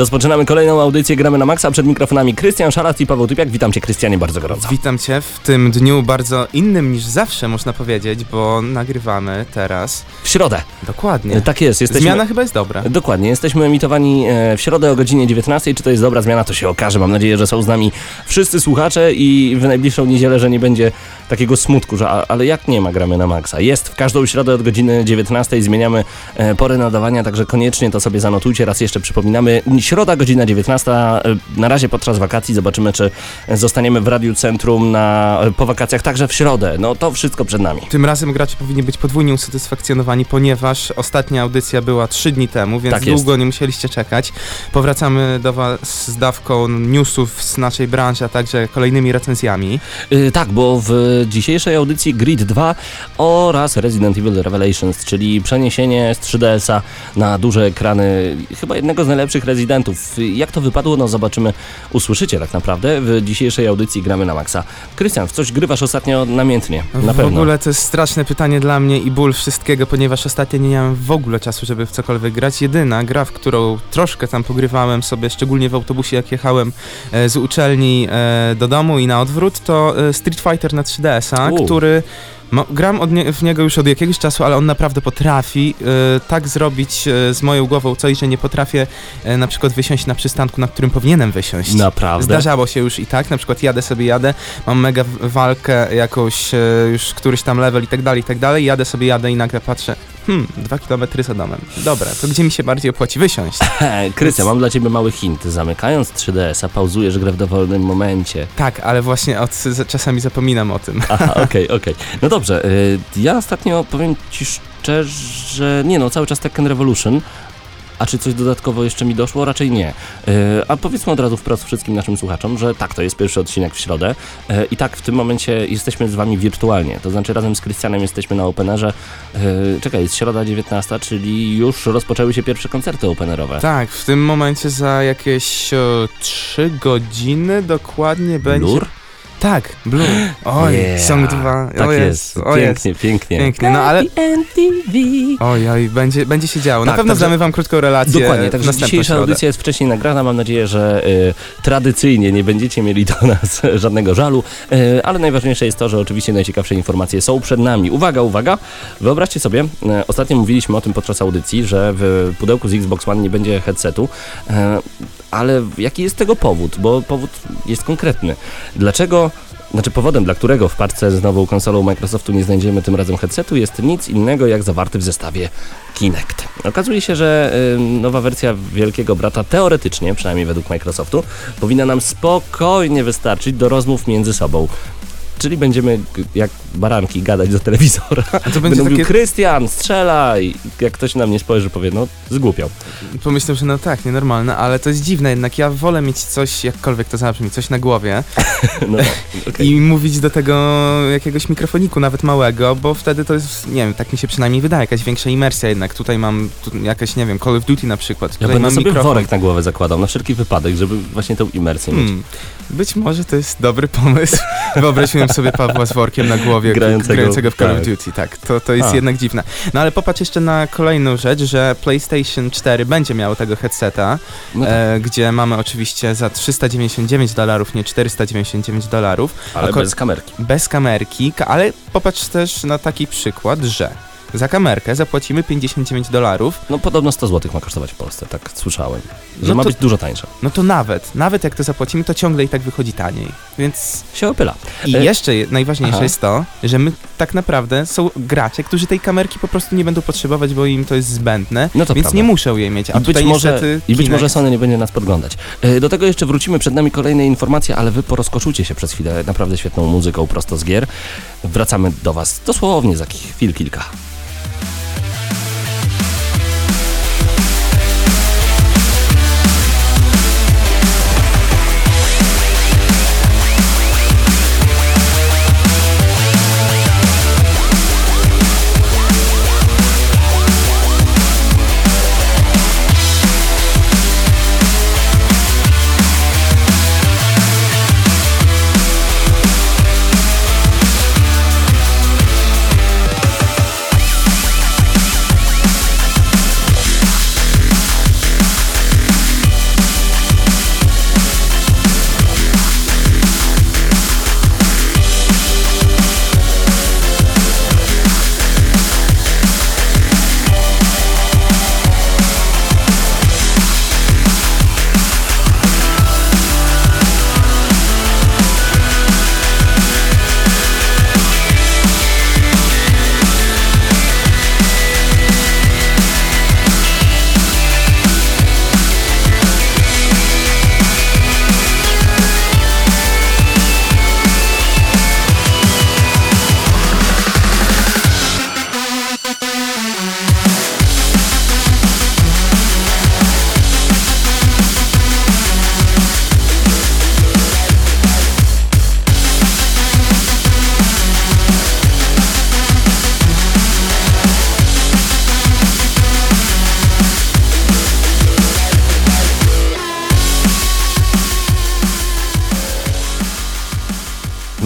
Rozpoczynamy kolejną audycję Gramy na Maxa. Przed mikrofonami Krystian Szarat i Paweł Typiak. Witam Cię, Krystianie, bardzo gorąco. Witam Cię w tym dniu bardzo innym niż zawsze, można powiedzieć, bo nagrywamy teraz. W środę. Dokładnie. Tak jest. Jesteśmy... Zmiana chyba jest dobra. Dokładnie. Jesteśmy emitowani e, w środę o godzinie 19. Czy to jest dobra zmiana, to się okaże. Mam nadzieję, że są z nami wszyscy słuchacze i w najbliższą niedzielę, że nie będzie takiego smutku, że ale jak nie ma Gramy na Maxa. Jest w każdą środę od godziny 19. Zmieniamy e, porę nadawania, także koniecznie to sobie zanotujcie. Raz jeszcze przypominamy środa, godzina 19. Na razie podczas wakacji zobaczymy, czy zostaniemy w Radiu Centrum na, po wakacjach także w środę. No to wszystko przed nami. Tym razem gracze powinni być podwójnie usatysfakcjonowani, ponieważ ostatnia audycja była 3 dni temu, więc tak długo nie musieliście czekać. Powracamy do Was z dawką newsów z naszej branży, a także kolejnymi recenzjami. Yy, tak, bo w dzisiejszej audycji Grid 2 oraz Resident Evil Revelations, czyli przeniesienie z 3DS-a na duże ekrany chyba jednego z najlepszych Jak to wypadło, no zobaczymy, usłyszycie tak naprawdę. W dzisiejszej audycji gramy na maksa. Krystian, w coś grywasz ostatnio namiętnie, na w pewno. W ogóle to jest straszne pytanie dla mnie i ból wszystkiego, ponieważ ostatnio nie miałem w ogóle czasu, żeby w cokolwiek grać. Jedyna gra, w którą troszkę tam pogrywałem sobie, szczególnie w autobusie, jak jechałem e, z uczelni e, do domu i na odwrót, to e, Street Fighter na 3DS-a, który gram nie, w niego już od jakiegoś czasu, ale on naprawdę potrafi y, tak zrobić y, z moją głową coś, że nie potrafię y, na przykład wysiąść na przystanku, na którym powinienem wysiąść. Naprawdę? Zdarzało się już i tak, na przykład jadę sobie, jadę, mam mega walkę jakąś, już któryś tam level i tak dalej, i tak dalej, jadę sobie, jadę i nagle patrzę, hmm, dwa kilometry za domem. Dobra, to gdzie mi się bardziej opłaci wysiąść? Krystian, mam dla ciebie mały hint. Zamykając 3DS-a, pauzujesz grę w dowolnym momencie. Tak, ale właśnie od, czasami zapominam o tym. Aha, okej, okay, okej. Okay. No dobrze, y, ja ostatnio powiem ci szczerze, nie no, cały czas Tekken Revolution a czy coś dodatkowo jeszcze mi doszło? Raczej nie. E, a powiedzmy od razu wprost wszystkim naszym słuchaczom, że tak, to jest pierwszy odcinek w środę e, i tak w tym momencie jesteśmy z wami wirtualnie, to znaczy razem z Krystianem jesteśmy na Openerze. E, czekaj, jest środa 19, czyli już rozpoczęły się pierwsze koncerty openerowe. Tak, w tym momencie za jakieś o, 3 godziny dokładnie będzie. Blur? Tak, Blue. Oj, Yeah. Song 2. Tak o jest, o jest. pięknie, pięknie. Pięknie, no ale oj, oj, będzie, będzie się działo. Na Tak, pewno także- damy wam krótką relację Dokładnie, także dzisiejsza środę. audycja jest wcześniej nagrana. Mam nadzieję, że y, tradycyjnie nie będziecie mieli do nas żadnego żalu, y, ale najważniejsze jest to, że oczywiście najciekawsze informacje są przed nami. Uwaga, uwaga! Wyobraźcie sobie, y, ostatnio mówiliśmy o tym podczas audycji, że w pudełku z Xbox One nie będzie headsetu, y, ale jaki jest tego powód? Bo powód jest konkretny. Dlaczego znaczy powodem, dla którego w parce z nową konsolą Microsoftu nie znajdziemy tym razem headsetu jest nic innego jak zawarty w zestawie Kinect. Okazuje się, że nowa wersja Wielkiego Brata teoretycznie, przynajmniej według Microsoftu, powinna nam spokojnie wystarczyć do rozmów między sobą. Czyli będziemy jak baranki gadać do telewizora. A to będzie mówił, takie, Krystian, strzelaj! Jak ktoś na mnie spojrzy, powie, no zgłupiał. pomyślę, że no tak, nienormalne, ale to jest dziwne jednak. Ja wolę mieć coś, jakkolwiek to zabrzmi, coś na głowie No, okej. i mówić do tego jakiegoś mikrofoniku, nawet małego, bo wtedy to jest, nie wiem, tak mi się przynajmniej wydaje, jakaś większa imersja jednak. Tutaj mam tu jakaś, nie wiem, Call of Duty na przykład. Ja Tutaj będę mam sobie mikrofon. worek na głowę zakładał, na wszelki wypadek, żeby właśnie tą imersję mieć. Hmm. Być może to jest dobry pomysł. Wyobraziłem sobie Pawła z workiem na głowie, Grającego- grającego, w Call of tak. Duty. Tak, to, to jest A. jednak dziwne. No ale popatrz jeszcze na kolejną rzecz, że PlayStation 4 będzie miało tego headseta, No tak, e, gdzie mamy oczywiście za 399 dolarów, nie 499 dolarów, ale bez kamerki. bez kamerki, ka- ale popatrz też na taki przykład, że za kamerkę zapłacimy 59 dolarów, No podobno 100 zł ma kosztować w Polsce, tak słyszałem. Że No ma to- być dużo tańsza. no to nawet, nawet jak to zapłacimy, to ciągle i tak wychodzi taniej. Więc Się opyla. I E, jeszcze je- najważniejsze aha. jest to, że my tak naprawdę są gracze, którzy tej kamerki po prostu nie będą potrzebować, bo im to jest zbędne, No to więc prawda. nie muszą jej mieć. A I być, może, I być może Sony nie będzie nas podglądać. E, Do tego jeszcze wrócimy, przed nami kolejne informacje, ale wy porozkoczujcie się przez chwilę naprawdę świetną muzyką prosto z gier. Wracamy do was dosłownie za chwil kilka.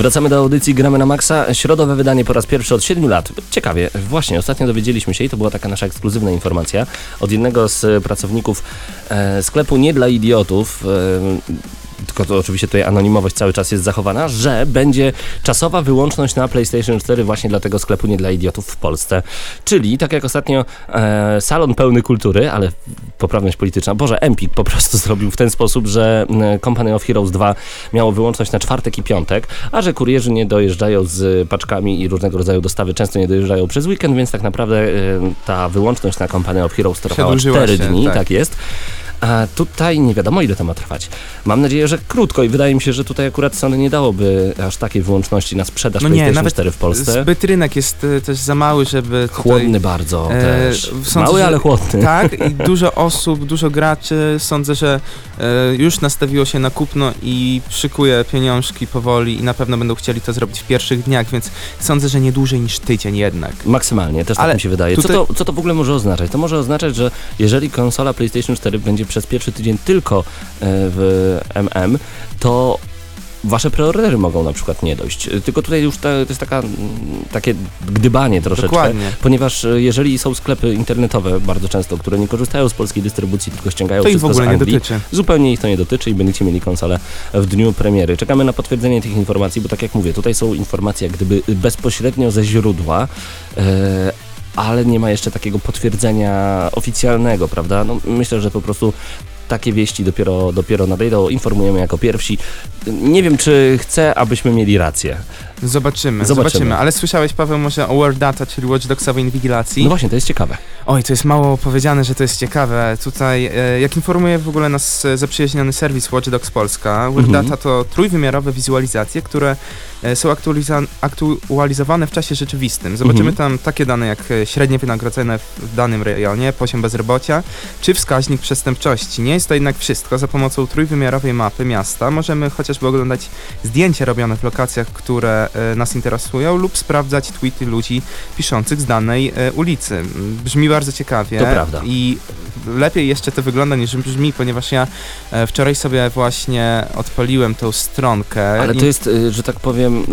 Wracamy do audycji Gramy na Maxa. Środowe wydanie po raz pierwszy od 7 lat. Ciekawie, właśnie, ostatnio dowiedzieliśmy się i to była taka nasza ekskluzywna informacja od jednego z pracowników e, sklepu Nie dla Idiotów. E, tylko to oczywiście tutaj anonimowość cały czas jest zachowana, że będzie czasowa wyłączność na PlayStation 4 właśnie dla tego sklepu Nie dla Idiotów w Polsce. Czyli, tak jak ostatnio e, salon pełny kultury, ale poprawność polityczna, Boże, Empik po prostu zrobił w ten sposób, że m, Company of Heroes 2 miało wyłączność na czwartek i piątek, a że kurierzy nie dojeżdżają z paczkami i różnego rodzaju dostawy często nie dojeżdżają przez weekend, więc tak naprawdę e, ta wyłączność na Company of Heroes trwała Przedłużyła 4 się, dni, tak. tak jest. A tutaj nie wiadomo, ile to ma trwać. Mam nadzieję, że krótko i wydaje mi się, że tutaj akurat Sony nie dałoby aż takiej wyłączności na sprzedaż No nie, PlayStation nawet 4 w Polsce. Zbyt rynek jest e, też za mały, żeby tutaj... Chłodny bardzo E, też. sądzę, Mały, że- ale chłodny. Tak, i dużo osób, dużo graczy, sądzę, że e, już nastawiło się na kupno i szykuje pieniążki powoli i na pewno będą chcieli to zrobić w pierwszych dniach, więc sądzę, że nie dłużej niż tydzień jednak. Maksymalnie, też Ale tak mi się wydaje. tutaj- Co, to, co to w ogóle może oznaczać? To może oznaczać, że jeżeli konsola PlayStation 4 będzie przez pierwszy tydzień tylko e, w MM, to wasze preordery mogą na przykład nie dojść. E, Tylko tutaj już ta, to jest taka, mm, takie gdybanie troszeczkę. Dokładnie. Ponieważ e, jeżeli są sklepy internetowe bardzo często, które nie korzystają z polskiej dystrybucji, tylko ściągają To ich w wszystko ogóle z nie Anglii, dotyczy. Zupełnie ich to nie dotyczy i będziecie mieli konsolę w dniu premiery. Czekamy na potwierdzenie tych informacji, bo tak jak mówię, tutaj są informacje jak gdyby bezpośrednio ze źródła, ale nie ma jeszcze takiego potwierdzenia oficjalnego, prawda? No, myślę, że po prostu takie wieści dopiero, dopiero nadejdą, informujemy jako pierwsi. Nie wiem, czy chcę, abyśmy mieli rację. Zobaczymy, Zobaczymy. zobaczymy. Ale słyszałeś, Paweł, może o War Data, czyli Watch Dogsowej inwigilacji? No właśnie, to jest ciekawe. Oj, to jest mało powiedziane, że to jest ciekawe. Tutaj, e, jak informuje w ogóle nas e, zaprzyjaźniony serwis Watch Dogs Polska, War Mhm. Data to trójwymiarowe wizualizacje, które e, są aktualiza- aktualizowane w czasie rzeczywistym. Zobaczymy Mhm. tam takie dane jak średnie wynagrodzenie w danym rejonie, poziom bezrobocia, czy wskaźnik przestępczości. Nie jest to jednak wszystko. Za pomocą trójwymiarowej mapy miasta możemy chociażby oglądać zdjęcia robione w lokacjach, które nas interesują lub sprawdzać tweety ludzi piszących z danej e, ulicy. Brzmi bardzo ciekawie. To prawda. I lepiej jeszcze to wygląda niż brzmi, ponieważ ja e, wczoraj sobie właśnie odpaliłem tą stronkę. Ale to jest, że tak powiem,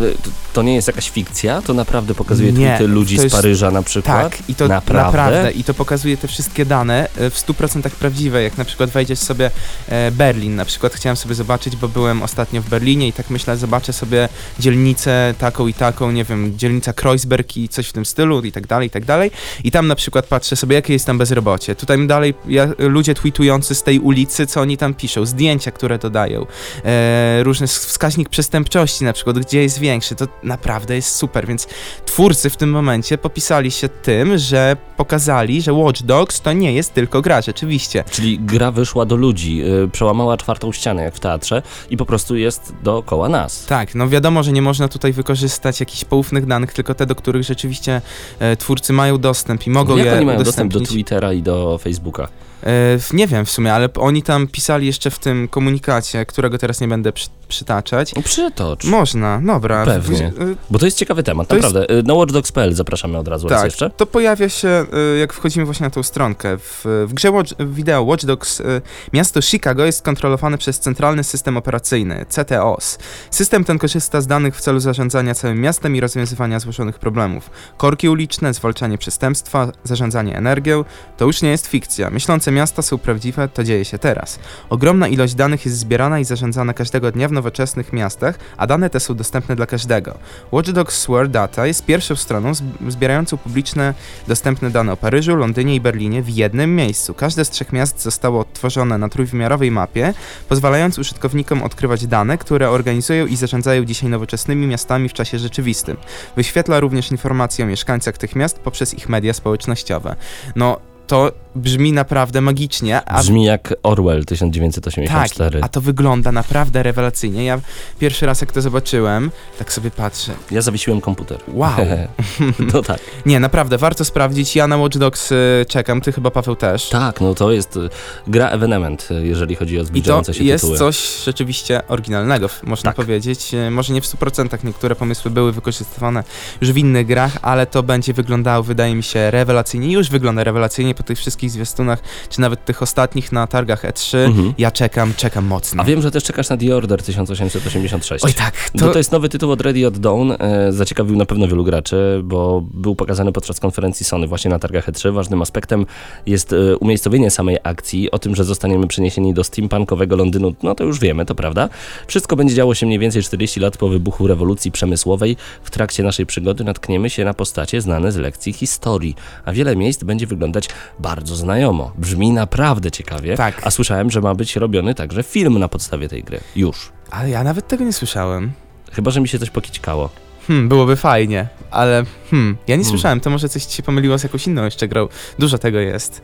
to- nie jest jakaś fikcja, to naprawdę pokazuje Nie, tweety ludzi to z jest- Paryża na przykład. Tak, i to Naprawdę? naprawdę? I to pokazuje te wszystkie dane e, w 100% prawdziwe. Jak na przykład wejdziesz sobie e, Berlin, na przykład chciałem sobie zobaczyć, bo byłem ostatnio w Berlinie i tak myślę, zobaczę sobie dzielnicę taką i taką, nie wiem, dzielnica Kreuzberg i coś w tym stylu i tak dalej, i tak dalej. I tam na przykład patrzę sobie, jakie jest tam bezrobocie. Tutaj dalej ja, ludzie tweetujący z tej ulicy, co oni tam piszą, zdjęcia, które dodają, e, różny wskaźnik przestępczości na przykład, gdzie jest większy, to naprawdę jest super, więc twórcy w tym momencie popisali się tym, że pokazali, że Watch Dogs to nie jest tylko gra, rzeczywiście. Czyli gra wyszła do ludzi, y, przełamała czwartą ścianę jak w teatrze i po prostu jest dookoła nas. Tak, no wiadomo, że nie można tutaj wykorzystać jakichś poufnych danych, tylko te, do których rzeczywiście e, twórcy mają dostęp i mogą Jak je oni mają dostęp do. Twittera i do Facebooka? E, w- nie wiem w sumie, ale oni tam pisali jeszcze w tym komunikacie, którego teraz nie będę przy, przytaczać. No przytocz. Można, dobra. Pewnie. W- e, Bo to jest ciekawy temat, To jest- naprawdę. Y, Na watchdogs.pl zapraszamy od razu raz Tak, jeszcze. to pojawia się, y, jak wchodzimy właśnie na tą stronkę. W, w grze Watch, wideo Watch Dogs y, miasto Chicago jest kontrolowane przez Centralny System Operacyjny, CTOS. System ten korzysta z danych w celu zarządzania całym miastem i rozwiązywania złożonych problemów. Korki uliczne, zwalczanie przestępstwa, zarządzanie energią, to już nie jest fikcja. Miasta są prawdziwe, to dzieje się teraz. Ogromna ilość danych jest zbierana i zarządzana każdego dnia w nowoczesnych miastach, a dane te są dostępne dla każdego. Watch Dogs Sword Data jest pierwszą stroną zb- zbierającą publiczne, dostępne dane o Paryżu, Londynie i Berlinie w jednym miejscu. Każde z trzech miast zostało odtworzone na trójwymiarowej mapie, pozwalając użytkownikom odkrywać dane, które organizują i zarządzają dzisiaj nowoczesnymi miastami w czasie rzeczywistym. Wyświetla również informacje o mieszkańcach tych miast poprzez ich media społecznościowe. No, to brzmi naprawdę magicznie, a Brzmi jak Orwell tak, 1984. a to wygląda naprawdę rewelacyjnie. Ja pierwszy raz jak to zobaczyłem, tak sobie patrzę. Ja zawiesiłem komputer. Wow. no tak. Nie, naprawdę, warto sprawdzić. Ja na Watch Dogs y, czekam, ty chyba Paweł też. Tak, no to jest y, gra evenement, y, jeżeli chodzi o I to zbliżające się jest tytuły. coś rzeczywiście oryginalnego, można Tak. powiedzieć. Może nie w 100% niektóre pomysły były wykorzystywane już w innych grach, ale to będzie wyglądało, wydaje mi się, rewelacyjnie. Już wygląda rewelacyjnie po tych wszystkich zwiastunach, czy nawet tych ostatnich na targach E3. Mhm. Ja czekam, czekam mocno. A wiem, że też czekasz na The Order 1886. Oj tak, To... to, to jest nowy tytuł od Ready od Dawn. E, zaciekawił na pewno wielu graczy, bo był pokazany podczas konferencji Sony właśnie na targach E3. Ważnym aspektem jest e, umiejscowienie samej akcji. O tym, że zostaniemy przeniesieni do steampunkowego Londynu, no to już wiemy, to prawda. Wszystko będzie działo się mniej więcej 40 lat po wybuchu rewolucji przemysłowej. W trakcie naszej przygody natkniemy się na postacie znane z lekcji historii, a wiele miejsc będzie wyglądać bardzo znajomo. Brzmi naprawdę ciekawie. Tak. A słyszałem, że ma być robiony także film na podstawie tej gry. Już. ale ja nawet tego nie słyszałem. Chyba, że mi się coś pokićkało. Hmm, byłoby fajnie, ale hmm, ja nie Hmm. słyszałem, to może coś ci się pomyliło z jakąś inną jeszcze grą. Dużo tego jest.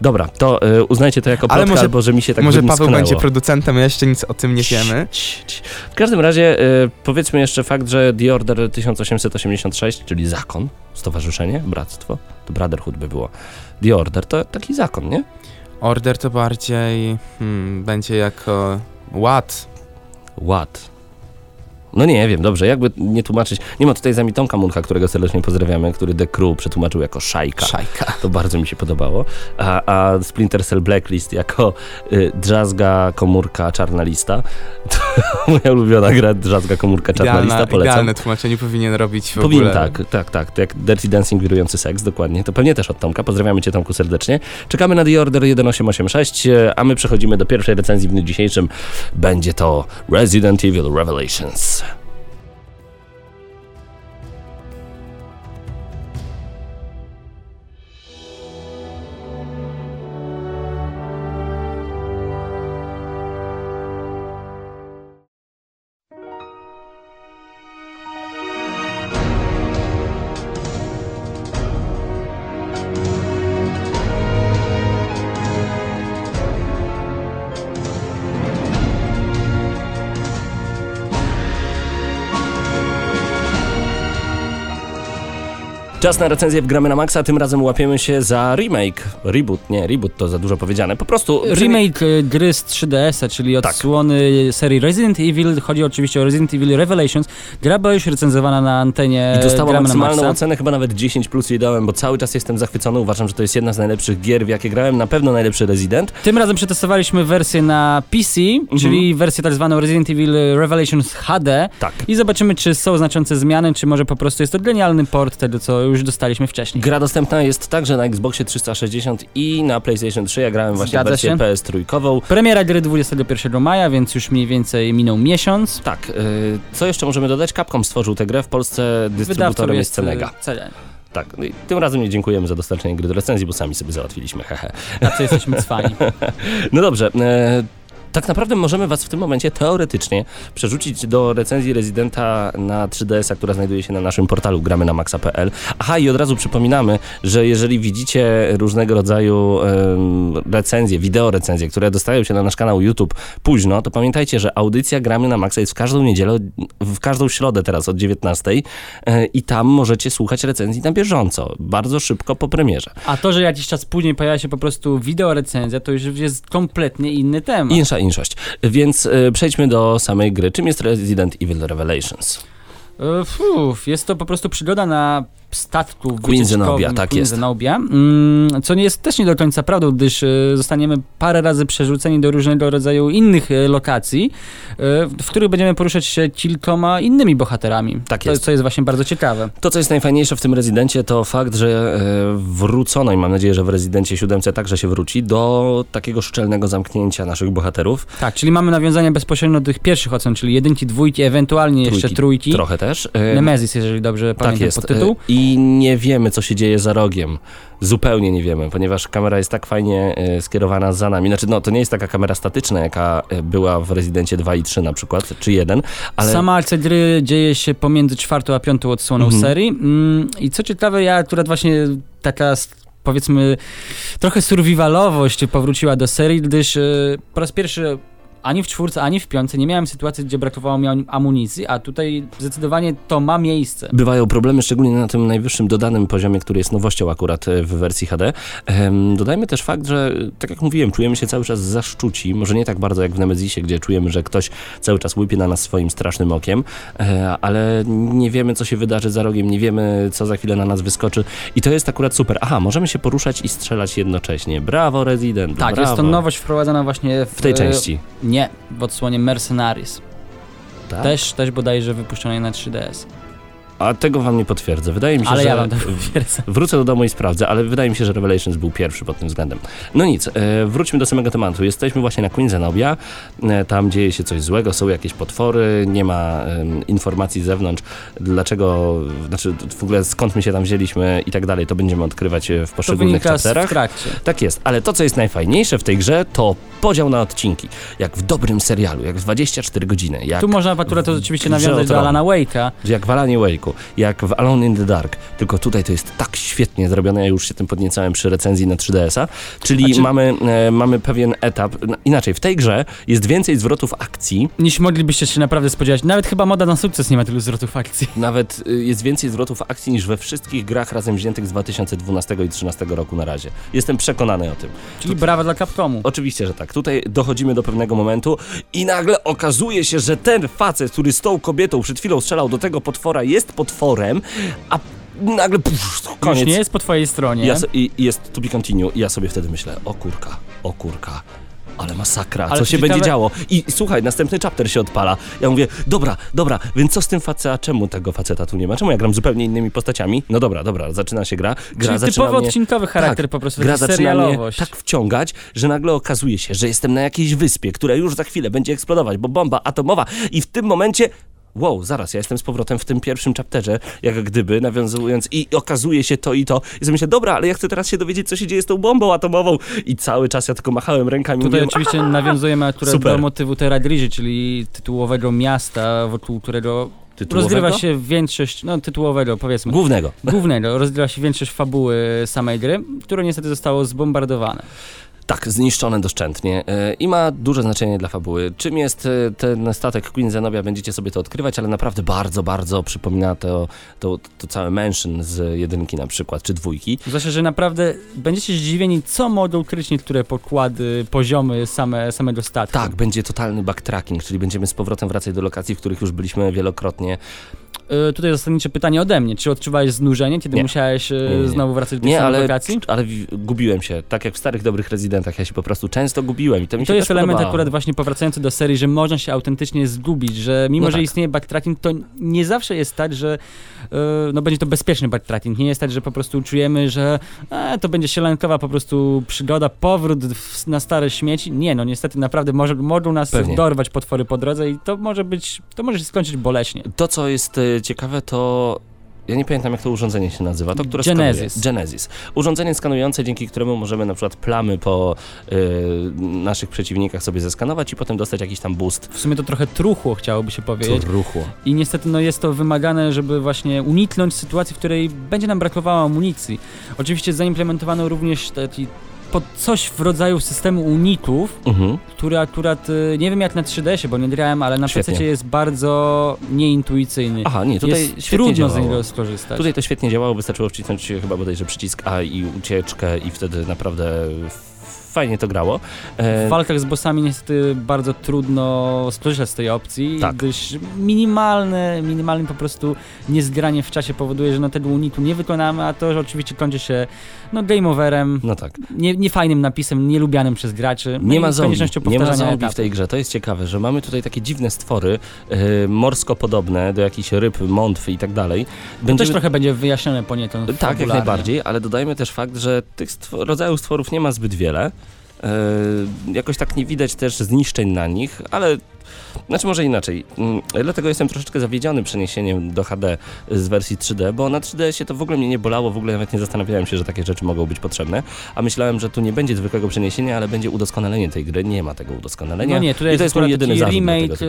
Dobra, to y, uznajcie to jako Ale plotka, może- albo że mi się tak Może Paweł wymisknęło. będzie producentem, a jeszcze nic o tym nie wiemy. cii, cii. W każdym razie y, powiedzmy jeszcze fakt, że The Order 1886, czyli zakon, stowarzyszenie, bractwo, to Brotherhood by było. The Order to taki zakon, nie? Order to bardziej hmm, będzie jako ład. Ład. No nie wiem, dobrze, jakby nie tłumaczyć. Nie ma tutaj Zamitonka Muncha, którego serdecznie pozdrawiamy, który The Crew przetłumaczył jako szajka. Szajka. To bardzo mi się podobało. A, a Splinter Cell Blacklist jako y, drzazga, komórka, czarna lista. To moja ulubiona gra, drzazga, komórka, czarna lista, Idealna, polecam. idealne tłumaczenie powinien robić w Powinien, ogóle. tak, tak, tak. To jak Dirty Dancing wirujący seks, dokładnie. To pewnie też od Tomka. Pozdrawiamy Cię Tomku serdecznie. Czekamy na The Order 1886, e, a my przechodzimy do pierwszej recenzji w dniu dzisiejszym. Będzie to Resident Evil Revelations. Czas na recenzję w Gramy na Maxa, tym razem łapiemy się za remake. Reboot, nie, reboot to za dużo powiedziane. Po prostu... Remake e, gry z 3DS-a, czyli Tak. odsłony serii Resident Evil. Chodzi oczywiście o Resident Evil Revelations. Gra była już recenzowana na antenie I dostała Gramy na maksymalną Maxa. ocenę, chyba nawet 10 plus jej dałem, bo cały czas jestem zachwycony. Uważam, że to jest jedna z najlepszych gier, w jakie grałem. Na pewno najlepszy Resident. Tym razem przetestowaliśmy wersję na PC, Mhm. czyli wersję tak zwaną Resident Evil Revelations HD. Tak. I zobaczymy, czy są znaczące zmiany, czy może po prostu jest to genialny port tego, co już dostaliśmy wcześniej. Gra dostępna jest także na Xboxie 360 i na PlayStation 3. Ja grałem właśnie Zgadza wersję się. PS trójkową. Premiera gry 21 maja, więc już mniej więcej minął miesiąc. Tak, y, co jeszcze możemy dodać? Capcom stworzył tę grę, w Polsce dystrybutorem jest Cenega. e, Cele. Tak, no i tym razem nie dziękujemy za dostarczenie gry do recenzji, bo sami sobie załatwiliśmy, hehe. Na co jesteśmy cwani. No dobrze, e, tak naprawdę możemy Was w tym momencie teoretycznie przerzucić do recenzji Residenta na 3DS-a, która znajduje się na naszym portalu gramy na maxa.pl. Aha, i od razu przypominamy, że jeżeli widzicie różnego rodzaju recenzje, wideo recenzje, które dostają się na nasz kanał YouTube późno, to pamiętajcie, że audycja gramy na maxa jest w każdą niedzielę, w każdą środę teraz od 19 e, i tam możecie słuchać recenzji na bieżąco, bardzo szybko po premierze. A to, że jakiś czas później pojawia się po prostu wideo recenzja, to już jest kompletnie inny temat. Insza Więc e, przejdźmy do samej gry. Czym jest Resident Evil Revelations? E, Fuf, jest to po prostu przygoda na statku Queen Zenobia, tak Queen jest. Zenobia, mm, co nie jest też nie do końca prawdą, gdyż e, zostaniemy parę razy przerzuceni do różnego rodzaju innych e, lokacji, e, w których będziemy poruszać się kilkoma innymi bohaterami. Tak to, jest. Co jest właśnie bardzo ciekawe. To, co jest najfajniejsze w tym Rezydencie, to fakt, że wrócono i mam nadzieję, że w Rezydencie 7 także się wróci do takiego szczelnego zamknięcia naszych bohaterów. Tak, czyli mamy nawiązania bezpośrednio do tych pierwszych ocen, czyli jedynki, dwójki, ewentualnie jeszcze Trójki, trójki. Trochę też. Nemezis, jeżeli dobrze tak pamiętam jest. podtytuł. E, I nie wiemy, co się dzieje za rogiem. Zupełnie nie wiemy, ponieważ kamera jest tak fajnie e, skierowana za nami. Znaczy, no, to nie jest taka kamera statyczna, jaka e, była w Rezydencie 2 i 3 na przykład, czy 1, ale... Sama akcja gry dzieje się pomiędzy czwartą a piątą odsłoną Mhm. serii. Mm, I co ciekawe, ja akurat właśnie taka powiedzmy trochę survivalowość powróciła do serii, gdyż e, po raz pierwszy ani w czwórce, ani w piątce nie miałem sytuacji, gdzie brakowało mi am- amunicji, a tutaj zdecydowanie to ma miejsce. Bywają problemy, szczególnie na tym najwyższym dodanym poziomie, który jest nowością akurat e, w wersji HD. Dodajmy też fakt, że tak jak mówiłem, czujemy się cały czas zaszczuci, może nie tak bardzo jak w Nemezisie, gdzie czujemy, że ktoś cały czas łypie na nas swoim strasznym okiem, e, ale nie wiemy, co się wydarzy za rogiem, nie wiemy, co za chwilę na nas wyskoczy i to jest akurat super. Aha, możemy się poruszać i strzelać jednocześnie. Brawo, Resident, Tak, brawo. jest to nowość wprowadzona właśnie w, W tej e, części. Nie, w odsłonie Mercenaries. Tak? Też, też bodajże wypuszczonej na 3DS. A tego wam nie potwierdzę. Wydaje mi się, Ale że... ja wam to potwierdzę. Wrócę do domu i sprawdzę, ale wydaje mi się, że Revelations był pierwszy pod tym względem. No nic, e, wróćmy do samego tematu. Jesteśmy właśnie na Queen Zenobia. E, tam dzieje się coś złego, są jakieś potwory, nie ma informacji z zewnątrz, dlaczego, znaczy w ogóle skąd my się tam wzięliśmy i tak dalej. To będziemy odkrywać e, w To poszczególnych wynika z, w chapterach. trakcie. Tak jest, ale to, co jest najfajniejsze w tej grze, to podział na odcinki. Jak w dobrym serialu, jak w 24 godziny, Tu można akurat to o nawiązać do. Alana Wake'a. jak w Alanie Wake'u. Jak w Alone in the Dark, tylko tutaj to jest tak świetnie zrobione, ja już się tym podniecałem przy recenzji na 3DS-a, czyli czy- mamy, e, mamy pewien etap, no, inaczej, w tej grze jest więcej zwrotów akcji, Niż moglibyście się naprawdę spodziewać. Nawet chyba moda na sukces nie ma tylu zwrotów akcji. nawet y, jest więcej zwrotów akcji niż we wszystkich grach razem wziętych z 2012 i 2013 roku na razie. Jestem przekonany o tym. Czyli brawa dla Capcomu. Oczywiście, że tak. Tutaj dochodzimy do pewnego momentu i nagle okazuje się, że ten facet, który z tą kobietą przed chwilą strzelał do tego potwora, jest potworem, a nagle puf, koniec. Już nie jest po twojej stronie. Ja i, jest to be continue i ja sobie wtedy myślę, o kurka, o kurka. Ale masakra, Ale co się ciekawe- będzie działo? I słuchaj, następny chapter się odpala. Ja mówię, dobra, dobra, więc co z tym facetem? A czemu tego faceta tu nie ma? Czemu ja gram zupełnie innymi postaciami? No dobra, dobra, zaczyna się gra. Gra Czyli zaczyna typowo mnie... odcinkowy charakter tak, po prostu, gra zaczyna mnie tak wciągać, że nagle okazuje się, że jestem na jakiejś wyspie, która już za chwilę będzie eksplodować, bo bomba atomowa i w tym momencie Wow, zaraz, ja jestem z powrotem w tym pierwszym chapterze, jak gdyby, nawiązując i okazuje się to i to. I sobie myślę, dobra, ale ja chcę teraz się dowiedzieć, co się dzieje z tą bombą atomową. I cały czas ja tylko machałem rękami Tutaj mówiłem, oczywiście nawiązujemy akurat Super. do motywu Teradriży, czyli tytułowego miasta, wokół którego rozgrywa się większość, no tytułowego powiedzmy, Głównego. głównego, rozgrywa się większość fabuły samej gry, które niestety zostało zbombardowane. Tak, zniszczone doszczętnie e, i ma duże znaczenie dla fabuły. Czym jest e, ten statek Queen Zenobia, będziecie sobie to odkrywać, ale naprawdę bardzo, bardzo przypomina to, to, to całe Mansion z jedynki na przykład, czy dwójki. Zwłaszcza, że naprawdę będziecie zdziwieni, co mogą ukryć niektóre pokłady, poziomy same, samego statku. Tak, będzie totalny backtracking, czyli będziemy z powrotem wracać do lokacji, w których już byliśmy wielokrotnie. Y, tutaj zasadnicze pytanie ode mnie. Czy odczuwałeś znużenie, kiedy Nie. musiałeś y, Nie, nie, znowu wracać do Nie, ale, lokacji? ale gubiłem się, tak jak w starych dobrych rezydentach, ja się po prostu często gubiłem i to mi I się to jest element podobało. akurat właśnie powracający do serii, że można się autentycznie zgubić, że mimo, No że tak. istnieje backtracking, to nie zawsze jest tak, że e, no będzie to bezpieczny backtracking. Nie jest tak, że po prostu czujemy, że e, to będzie sielankowa po prostu przygoda, powrót w, na stare śmieci. Nie, no niestety naprawdę może, mogą nas Pewnie. dorwać potwory po drodze i to może być, to może się skończyć boleśnie. To, co jest e, ciekawe, to. Ja nie pamiętam, jak to urządzenie się nazywa. To, które Genesis. Skanuje. Genesis. Urządzenie skanujące, dzięki któremu możemy na przykład plamy po e, naszych przeciwnikach sobie zeskanować i potem dostać jakiś tam boost. W sumie to trochę truchło, chciałoby się powiedzieć. ruchło. I niestety no, jest to wymagane, żeby właśnie uniknąć sytuacji, w której będzie nam brakowało amunicji. Oczywiście zaimplementowano również taki pod coś w rodzaju systemu unitów, Mhm. który akurat, y, nie wiem jak na 3DS-ie, bo nie grałem, ale na Świetnie. PC jest bardzo nieintuicyjny. Aha, nie, tutaj jest świetnie trudno z działało. niego skorzystać. Tutaj to świetnie działało, wystarczyło wcisnąć chyba bodajże przycisk A i ucieczkę i wtedy naprawdę fajnie to grało. E, W walkach z bossami niestety bardzo trudno skorzystać z tej opcji, Tak. gdyż minimalne, minimalne po prostu niezgranie w czasie powoduje, że no tego unitu nie wykonamy, a to że oczywiście kończy się no game overem, no tak. nie, niefajnym napisem, nielubianym przez graczy. no Nie ma zombie, nie ma zombie w tej grze. To jest ciekawe, że mamy tutaj takie dziwne stwory, e, morsko podobne do jakichś ryb, mątwy i tak dalej. To też trochę będzie wyjaśnione poniekąd Tak, jak najbardziej, ale dodajmy też fakt, że tych stwo- rodzajów stworów nie ma zbyt wiele. E, jakoś tak nie widać też zniszczeń na nich, ale znaczy może inaczej. Mm, Dlatego jestem troszeczkę zawiedziony przeniesieniem do HD z wersji 3D, bo na 3D się to w ogóle mnie nie bolało, w ogóle nawet nie zastanawiałem się, że takie rzeczy mogą być potrzebne, a myślałem, że tu nie będzie zwykłego przeniesienia, ale będzie udoskonalenie tej gry. Nie ma tego udoskonalenia. No nie, tutaj I to jest, jest mój jedyny taki remake, e,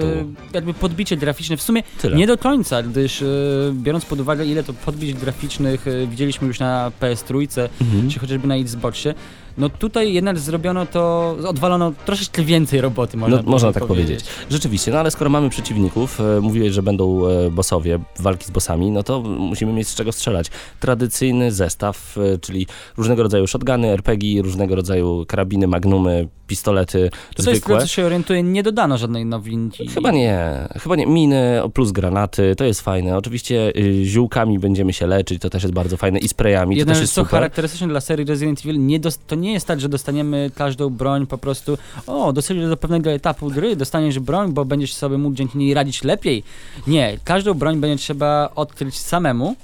jakby podbicie graficzne, w sumie Tyle. nie do końca, gdyż e, biorąc pod uwagę ile to podbić graficznych widzieliśmy już na PS3, Mhm. czy chociażby na Xboxie, no tutaj jednak zrobiono to, odwalono troszeczkę więcej roboty, można, No, można tak powiedzieć. Rzeczywiście, no ale skoro mamy przeciwników, e, mówiłeś, że będą e, bossowie, walki z bossami, no to musimy mieć z czego strzelać. Tradycyjny zestaw, e, czyli różnego rodzaju shotguny, RPG, różnego rodzaju karabiny, magnumy, pistolety To jest, zwykłe. co się orientuję, nie dodano żadnej nowinki. Chyba nie, chyba nie. Miny plus granaty, to jest fajne. Oczywiście y, ziółkami będziemy się leczyć, to też jest bardzo fajne i sprayami, to Jedna też jest co super. charakterystyczne dla serii Resident Evil, nie to nie jest tak, że dostaniemy każdą broń po prostu, o, doszedłeś do pewnego etapu gry, dostaniesz broń, bo będziesz sobie mógł dzięki niej radzić lepiej. Nie, każdą broń będzie trzeba odkryć samemu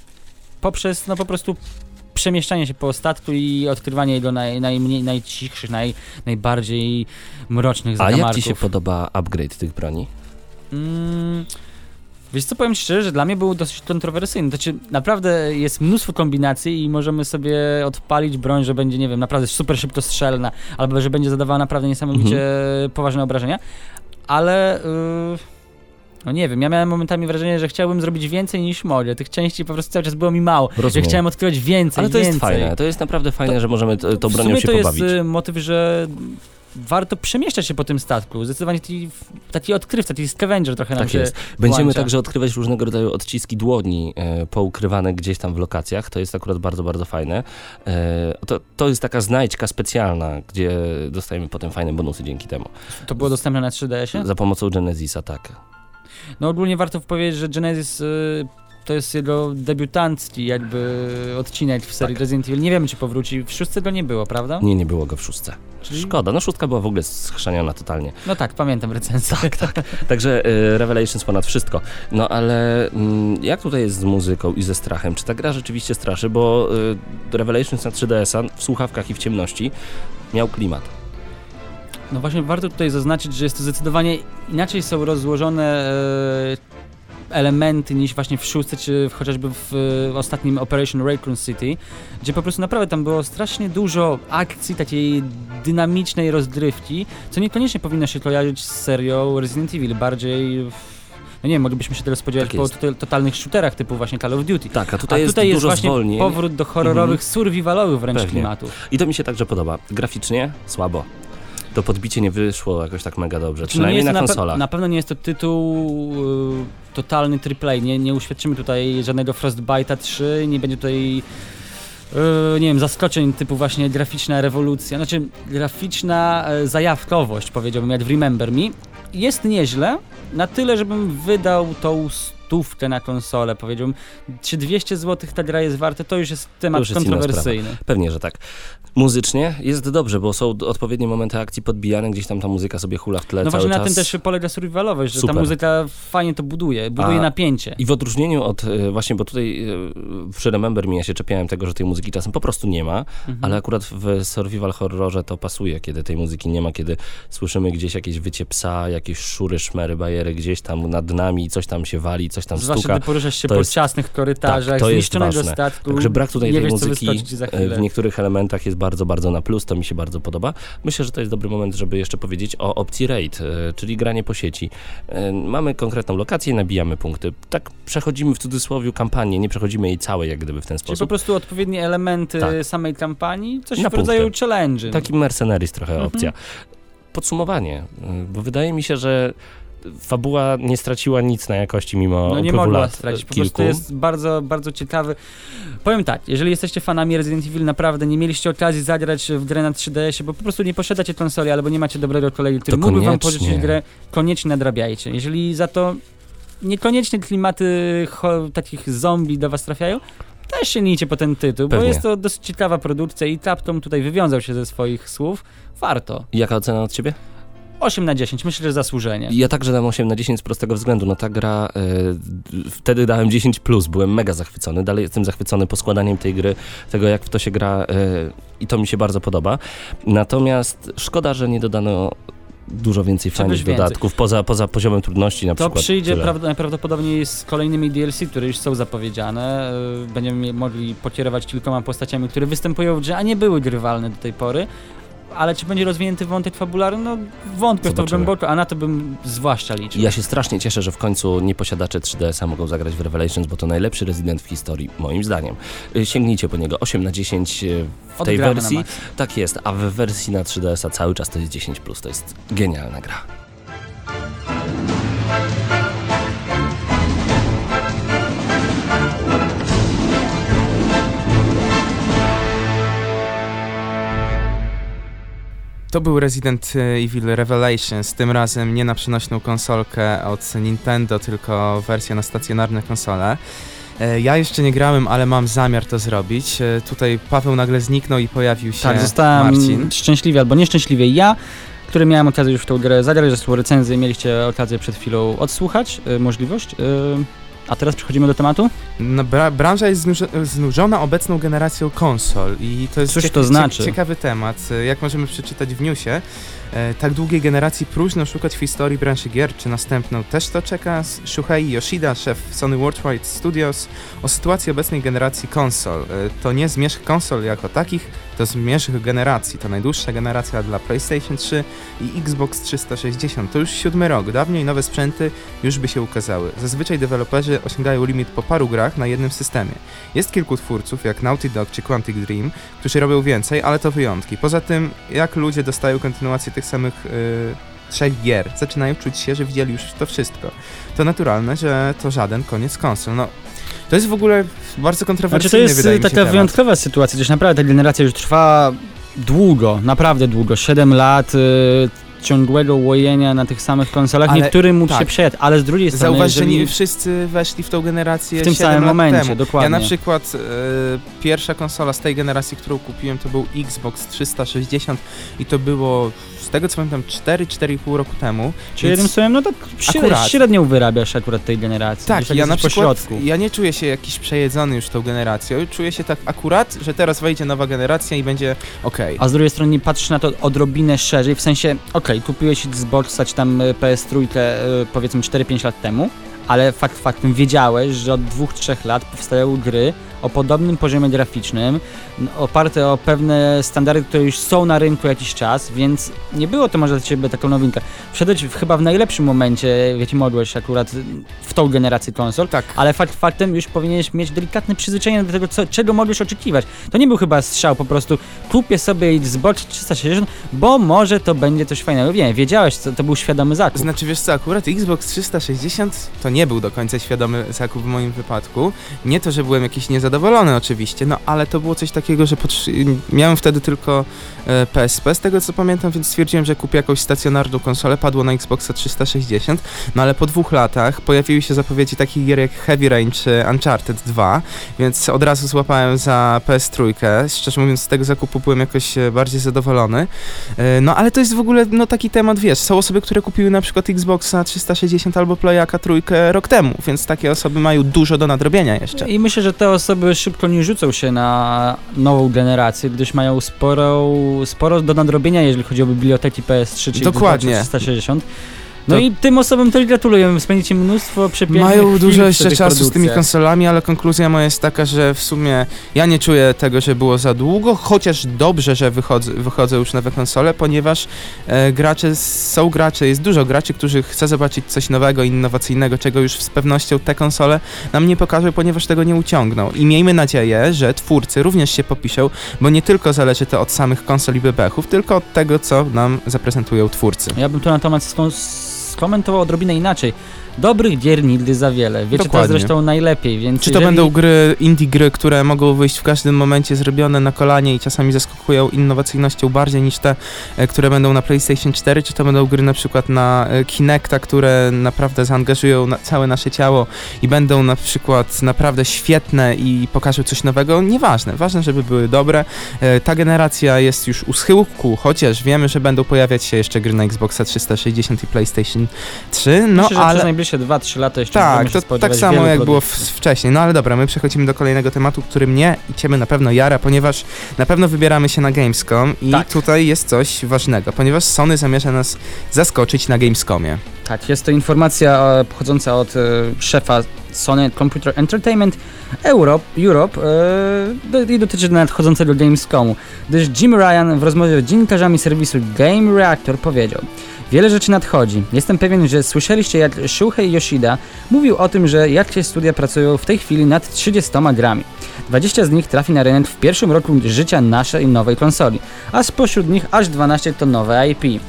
poprzez, no po prostu przemieszczanie się po statku i odkrywanie jego naj, najmniej, najcichszych, naj, najbardziej mrocznych A zakamarków. jak ci się podoba upgrade tych broni? Mm, wiesz co, powiem szczerze, że dla mnie był dosyć kontrowersyjny. Znaczy, naprawdę jest mnóstwo kombinacji i możemy sobie odpalić broń, że będzie, nie wiem, naprawdę super szybko strzelna, albo że będzie zadawała naprawdę niesamowicie poważne obrażenia, ale... Yy, No nie wiem, ja miałem momentami wrażenie, że chciałbym zrobić więcej niż mogę. Tych części po prostu cały czas było mi mało. Ja Rozumiem. chciałem odkrywać więcej, Ale to więcej. jest fajne, to jest naprawdę fajne, że możemy t- tą w bronią się to pobawić. jest y, motyw, że warto przemieszczać się po tym statku. Zdecydowanie taki, taki odkrywca, taki scavenger trochę nam Tak się jest. Będziemy włącza. także odkrywać różnego rodzaju odciski dłoni e, poukrywane gdzieś tam w lokacjach. To jest akurat bardzo, bardzo fajne. E, to, to jest taka znajdźka specjalna, gdzie dostajemy potem fajne bonusy dzięki temu. To było dostępne na 3DS-ie? Za pomocą Genesisa, tak. No ogólnie warto powiedzieć, że Genesis y, to jest jego debiutancki jakby odcinek w serii Tak. Resident Evil. Nie wiemy, czy powróci. W szóstce go nie było, prawda? Nie, nie było go w szóstce. Czyli- Szkoda, no szóstka była w ogóle schrzaniona totalnie. No tak, pamiętam recenzję. Tak, tak. Także y, Revelations ponad wszystko. No ale mm, jak tutaj jest z muzyką i ze strachem? Czy ta gra rzeczywiście straszy? Bo y, Revelations na 3DS-a w słuchawkach i w ciemności miał klimat. No właśnie warto tutaj zaznaczyć, że jest to zdecydowanie inaczej są rozłożone e, elementy niż właśnie w szóstce, czy w, chociażby w e, ostatnim Operation Raccoon City, gdzie po prostu naprawdę tam było strasznie dużo akcji, takiej dynamicznej rozgrywki, co niekoniecznie powinno się kojarzyć z serią Resident Evil, bardziej w, no nie wiem, moglibyśmy się teraz spodziewać Tak po totalnych shooterach typu właśnie Call of Duty. Tak, a tutaj A jest tutaj jest dużo właśnie zwolnień. powrót do horrorowych, survivalowych wręcz Pewnie. klimatów. I to mi się także podoba. Graficznie słabo. To podbicie nie wyszło jakoś tak mega dobrze, Czy przynajmniej nie na to konsolach. pe- na pewno nie jest to tytuł y, totalny AAA. Nie, nie uświadczymy tutaj żadnego Frostbite'a 3, nie będzie tutaj y, nie wiem, zaskoczeń typu właśnie graficzna rewolucja, znaczy graficzna y, zajawkowość powiedziałbym, jak w Remember Me. Jest nieźle, na tyle, żebym wydał tą stówkę na konsolę, powiedziałbym. Czy 200 zł ta gra jest warte, to już jest temat już jest kontrowersyjny. Pewnie, że tak. Muzycznie jest dobrze, bo są odpowiednie momenty akcji podbijane, gdzieś tam ta muzyka sobie hula w tle No właśnie czas. na tym też polega survivalowość, że Super. ta muzyka fajnie to buduje, buduje A- napięcie. I w odróżnieniu od, e, właśnie, bo tutaj e, przy Remember Me ja się czepiałem tego, że tej muzyki czasem po prostu nie ma, Mhm. ale akurat w survival horrorze to pasuje, kiedy tej muzyki nie ma, kiedy słyszymy gdzieś jakieś wycie psa, jakieś szury, szmery, bajery gdzieś tam nad nami, coś tam się wali, coś tam Zwłaszcza stuka. gdy poruszasz się To po jest- ciasnych korytarzach, tak, to jest zniszczonego ważne. statku. Także brak tutaj tej wiesz, muzyki e, w niektórych elementach jest bardzo, bardzo na plus, to mi się bardzo podoba. Myślę, że to jest dobry moment, żeby jeszcze powiedzieć o opcji raid, e, czyli granie po sieci. E, Mamy konkretną lokację, nabijamy punkty. Tak przechodzimy w cudzysłowie kampanię, nie przechodzimy jej całej jak gdyby w ten Czyli po sposób. prostu odpowiednie elementy Tak. samej kampanii, coś Na w rodzaju punkty. challenge. Taki mercenaries trochę Mhm. opcja. Podsumowanie, y, bo wydaje mi się, że fabuła nie straciła nic na jakości mimo No nie mogła lat stracić, po kilku. prostu jest bardzo, bardzo ciekawy. Powiem tak, jeżeli jesteście fanami Resident Evil, naprawdę nie mieliście okazji zagrać w grę na 3DS-ie, bo po prostu nie posiadacie konsoli albo nie macie dobrego kolegi, który To mógłby wam pożyczyć grę, koniecznie nadrabiajcie. Jeżeli za to niekoniecznie klimaty takich zombie do was trafiają, też sięgnijcie po ten tytuł, bo Pewnie. jest to dosyć ciekawa produkcja i Capcom tutaj wywiązał się ze swoich słów. Warto. Jaka ocena od ciebie? 8 na 10, myślę, że zasłużenie. Ja także dam 8 na 10 z prostego względu. No ta gra, e, wtedy dałem 10 plus, byłem mega zachwycony. Dalej jestem zachwycony poskładaniem tej gry, tego jak w to się gra e, i to mi się bardzo podoba. Natomiast szkoda, że nie dodano dużo więcej Czegoś fajnych więcej. dodatków, poza, poza poziomem trudności na To przykład. przyjdzie Tyle. prawd- najprawdopodobniej z kolejnymi DLC, które już są zapowiedziane. Yy, Będziemy mogli pokierować kilkoma postaciami, które występują w grze, a nie były grywalne do tej pory. Ale czy będzie rozwinięty wątek fabularny? No wątpię w to głęboko, a na to bym zwłaszcza liczył. Ja się strasznie cieszę, że w końcu nieposiadacze 3DS-a mogą zagrać w Revelations, bo to najlepszy Resident w historii, moim zdaniem. Y, Sięgnijcie po niego. 8 na 10 y, w tej Odgramy na wersji. Tak jest, a w wersji na 3DS-a cały czas to jest 10. To jest genialna gra. To był Resident Evil Revelations, tym razem nie na przenośną konsolkę od Nintendo, tylko wersja na stacjonarne konsole. E, Ja jeszcze nie grałem, ale mam zamiar to zrobić. E, Tutaj Paweł nagle zniknął i pojawił się Tak, zostałem Marcin. szczęśliwie albo nieszczęśliwie ja, który miałem okazję już w tą grę zagrać, zresztą recenzję mieliście okazję przed chwilą odsłuchać, yy, możliwość. A teraz przechodzimy do tematu? No, bra branża jest znuż- znużona obecną generacją konsol i to jest Cóż to znaczy? ciekawy temat. Jak możemy przeczytać w newsie, tak długiej generacji próżno szukać w historii branży gier, czy następną też to czeka. Shuhei Yoshida, szef Sony Worldwide Studios, o sytuacji obecnej generacji konsol. E, To nie zmierzch konsol jako takich, do zmierzch generacji. To najdłuższa generacja dla PlayStation 3 i Xbox 360. To już siódmy rok. Dawniej nowe sprzęty już by się ukazały. Zazwyczaj deweloperzy osiągają limit po paru grach na jednym systemie. Jest kilku twórców, jak Naughty Dog czy Quantic Dream, którzy robią więcej, ale to wyjątki. Poza tym, jak ludzie dostają kontynuację tych samych yy, trzech gier, zaczynają czuć się, że widzieli już to wszystko. To naturalne, że to żaden koniec konsol. No, to jest w ogóle bardzo Znaczy kontrowersyjny, to jest taka wyjątkowa sytuacja, gdyż naprawdę ta generacja już trwa długo, naprawdę długo, 7 lat y, ciągłego łojenia na tych samych konsolach, Ale- niektórym mógł tak. się przejść, ale z drugiej strony, Zauważ, że nie wszyscy weszli w tą generację w tym 7 samym momencie, temu. dokładnie. Ja na przykład e, pierwsza konsola z tej generacji, którą kupiłem, to był Xbox 360 i to było, z tego co pamiętam, 4-4,5 roku temu. Czyli jednym słowem, no tak Akurat. średnio wyrabiasz akurat tej generacji. Tak, ja na przykład, pośrodku. ja nie czuję się jakiś przejedzony już tą generacją, czuję się tak akurat, że teraz wejdzie nowa generacja i będzie okej. A z drugiej strony patrzysz na to odrobinę szerzej, w sensie, okej, kupiłeś Xboxa czy tam y, PS3 y, powiedzmy 4-5 lat temu, ale fakt faktem wiedziałeś, że od 2-3 lat powstają gry o podobnym poziomie graficznym, oparte o pewne standardy, które już są na rynku jakiś czas, więc nie było to może dla Ciebie taką nowinkę. Wszedłeś chyba w najlepszym momencie, w jakim mogłeś akurat w tą generację konsol, Tak. ale fakt faktem już powinieneś mieć delikatne przyzwyczajenie do tego, co, czego mogłeś oczekiwać. To nie był chyba strzał po prostu, kupię sobie Xbox 360, bo może to będzie coś fajnego. Nie, wiedziałeś, co, to był świadomy zakup. Znaczy wiesz co, akurat Xbox 360 to nie był do końca świadomy zakup w moim wypadku. Nie to, że byłem jakiś niezadowolony oczywiście, no ale to było coś takiego, że miałem wtedy tylko e, PSP z tego co pamiętam, więc stwierdziłem, że kupię jakąś stacjonarną konsolę, padło na Xboxa 360, no ale po dwóch latach pojawiły się zapowiedzi takich gier jak Heavy Rain czy Uncharted 2, więc od razu złapałem za PS3. Szczerze mówiąc z tego zakupu byłem jakoś e, bardziej zadowolony. E, No ale to jest w ogóle no, taki temat, wiesz, są osoby, które kupiły na przykład Xboxa 360 albo Playaka trójkę rok temu, więc takie osoby mają dużo do nadrobienia jeszcze. I myślę, że te osoby szybko nie rzucą się na nową generację, gdyż mają sporo, sporo do nadrobienia, jeżeli chodzi o biblioteki PS3 czy Dokładnie. Xbox 360. No To- i tym osobom też gratuluję, spędzicie mnóstwo przepięknych Mają dużo jeszcze czasu z tymi konsolami, ale konkluzja moja jest taka, że w sumie ja nie czuję tego, że było za długo, chociaż dobrze, że wychodzą, wychodzą już nowe konsole, ponieważ e, gracze, są gracze, jest dużo graczy, którzy chce zobaczyć coś nowego, innowacyjnego, czego już z pewnością te konsole nam nie pokażą, ponieważ tego nie uciągną. I miejmy nadzieję, że twórcy również się popiszą, bo nie tylko zależy to od samych konsol i bebechów, tylko od tego, co nam zaprezentują twórcy. Ja bym to na temat skon- skomentował odrobinę inaczej. Dobrych gier nigdy za wiele. Wiecie Dokładnie. to zresztą najlepiej, więc Czy to jeżeli... będą gry, indie gry, które mogą wyjść w każdym momencie zrobione na kolanie i czasami zaskakują innowacyjnością bardziej niż te, e, które będą na PlayStation 4, czy to będą gry na przykład na e, Kinecta, które naprawdę zaangażują na całe nasze ciało i będą na przykład naprawdę świetne i pokażą coś nowego, nieważne. Ważne, żeby były dobre. E, Ta generacja jest już u schyłku, chociaż wiemy, że będą pojawiać się jeszcze gry na Xboxa 360 i PlayStation 3, no Myślę, ale... przez najbliższe 2-3 lata jeszcze Tak, to tak samo jak było w, produktów. wcześniej. No ale dobra, my przechodzimy do kolejnego tematu, który mnie i ciebie na pewno jara, ponieważ na pewno wybieramy się na Gamescom i Tak. tutaj jest coś ważnego, ponieważ Sony zamierza nas zaskoczyć na Gamescomie. Tak, jest to informacja e, pochodząca od e, szefa Sony Computer Entertainment Europe, Europe e, i dotyczy nadchodzącego Gamescomu, gdyż Jim Ryan w rozmowie z dziennikarzami serwisu Game Reactor powiedział Wiele rzeczy nadchodzi. Jestem pewien, że słyszeliście jak Shuhei Yoshida mówił o tym, że jakie studia pracują w tej chwili nad 30 grami. 20 z nich trafi na rynek w pierwszym roku życia naszej nowej konsoli, a spośród nich aż 12 to nowe IP.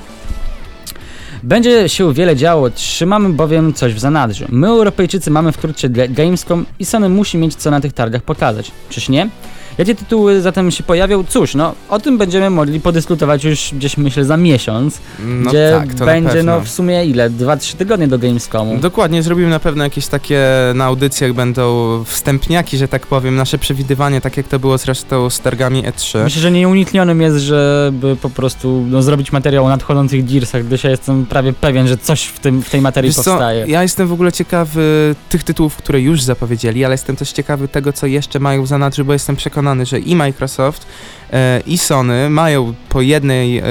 Będzie się wiele działo, trzymamy bowiem coś w zanadrzu. My Europejczycy mamy wkrótce Ga- Gamescom i Sony musi mieć co na tych targach pokazać. Czyż nie? Jakie tytuły zatem się pojawią? Cóż, no o tym będziemy mogli podyskutować już gdzieś myślę za miesiąc, No gdzie tak, będzie no w sumie ile? 2-3 tygodnie do Gamescomu. Dokładnie, zrobimy na pewno jakieś takie, na audycjach będą wstępniaki, że tak powiem, nasze przewidywanie, tak jak to było zresztą z targami E E3. Myślę, że nieuniknionym jest, żeby po prostu no, zrobić materiał o nadchodzących Gearsach, gdyż ja jestem prawie pewien, że coś w, tym, w tej materii Wiesz co, powstaje. ja jestem w ogóle ciekawy tych tytułów, które już zapowiedzieli, ale jestem też ciekawy tego, co jeszcze mają w zanadrzu, bo jestem przekonany, że i Microsoft, i Sony mają po jednej, e,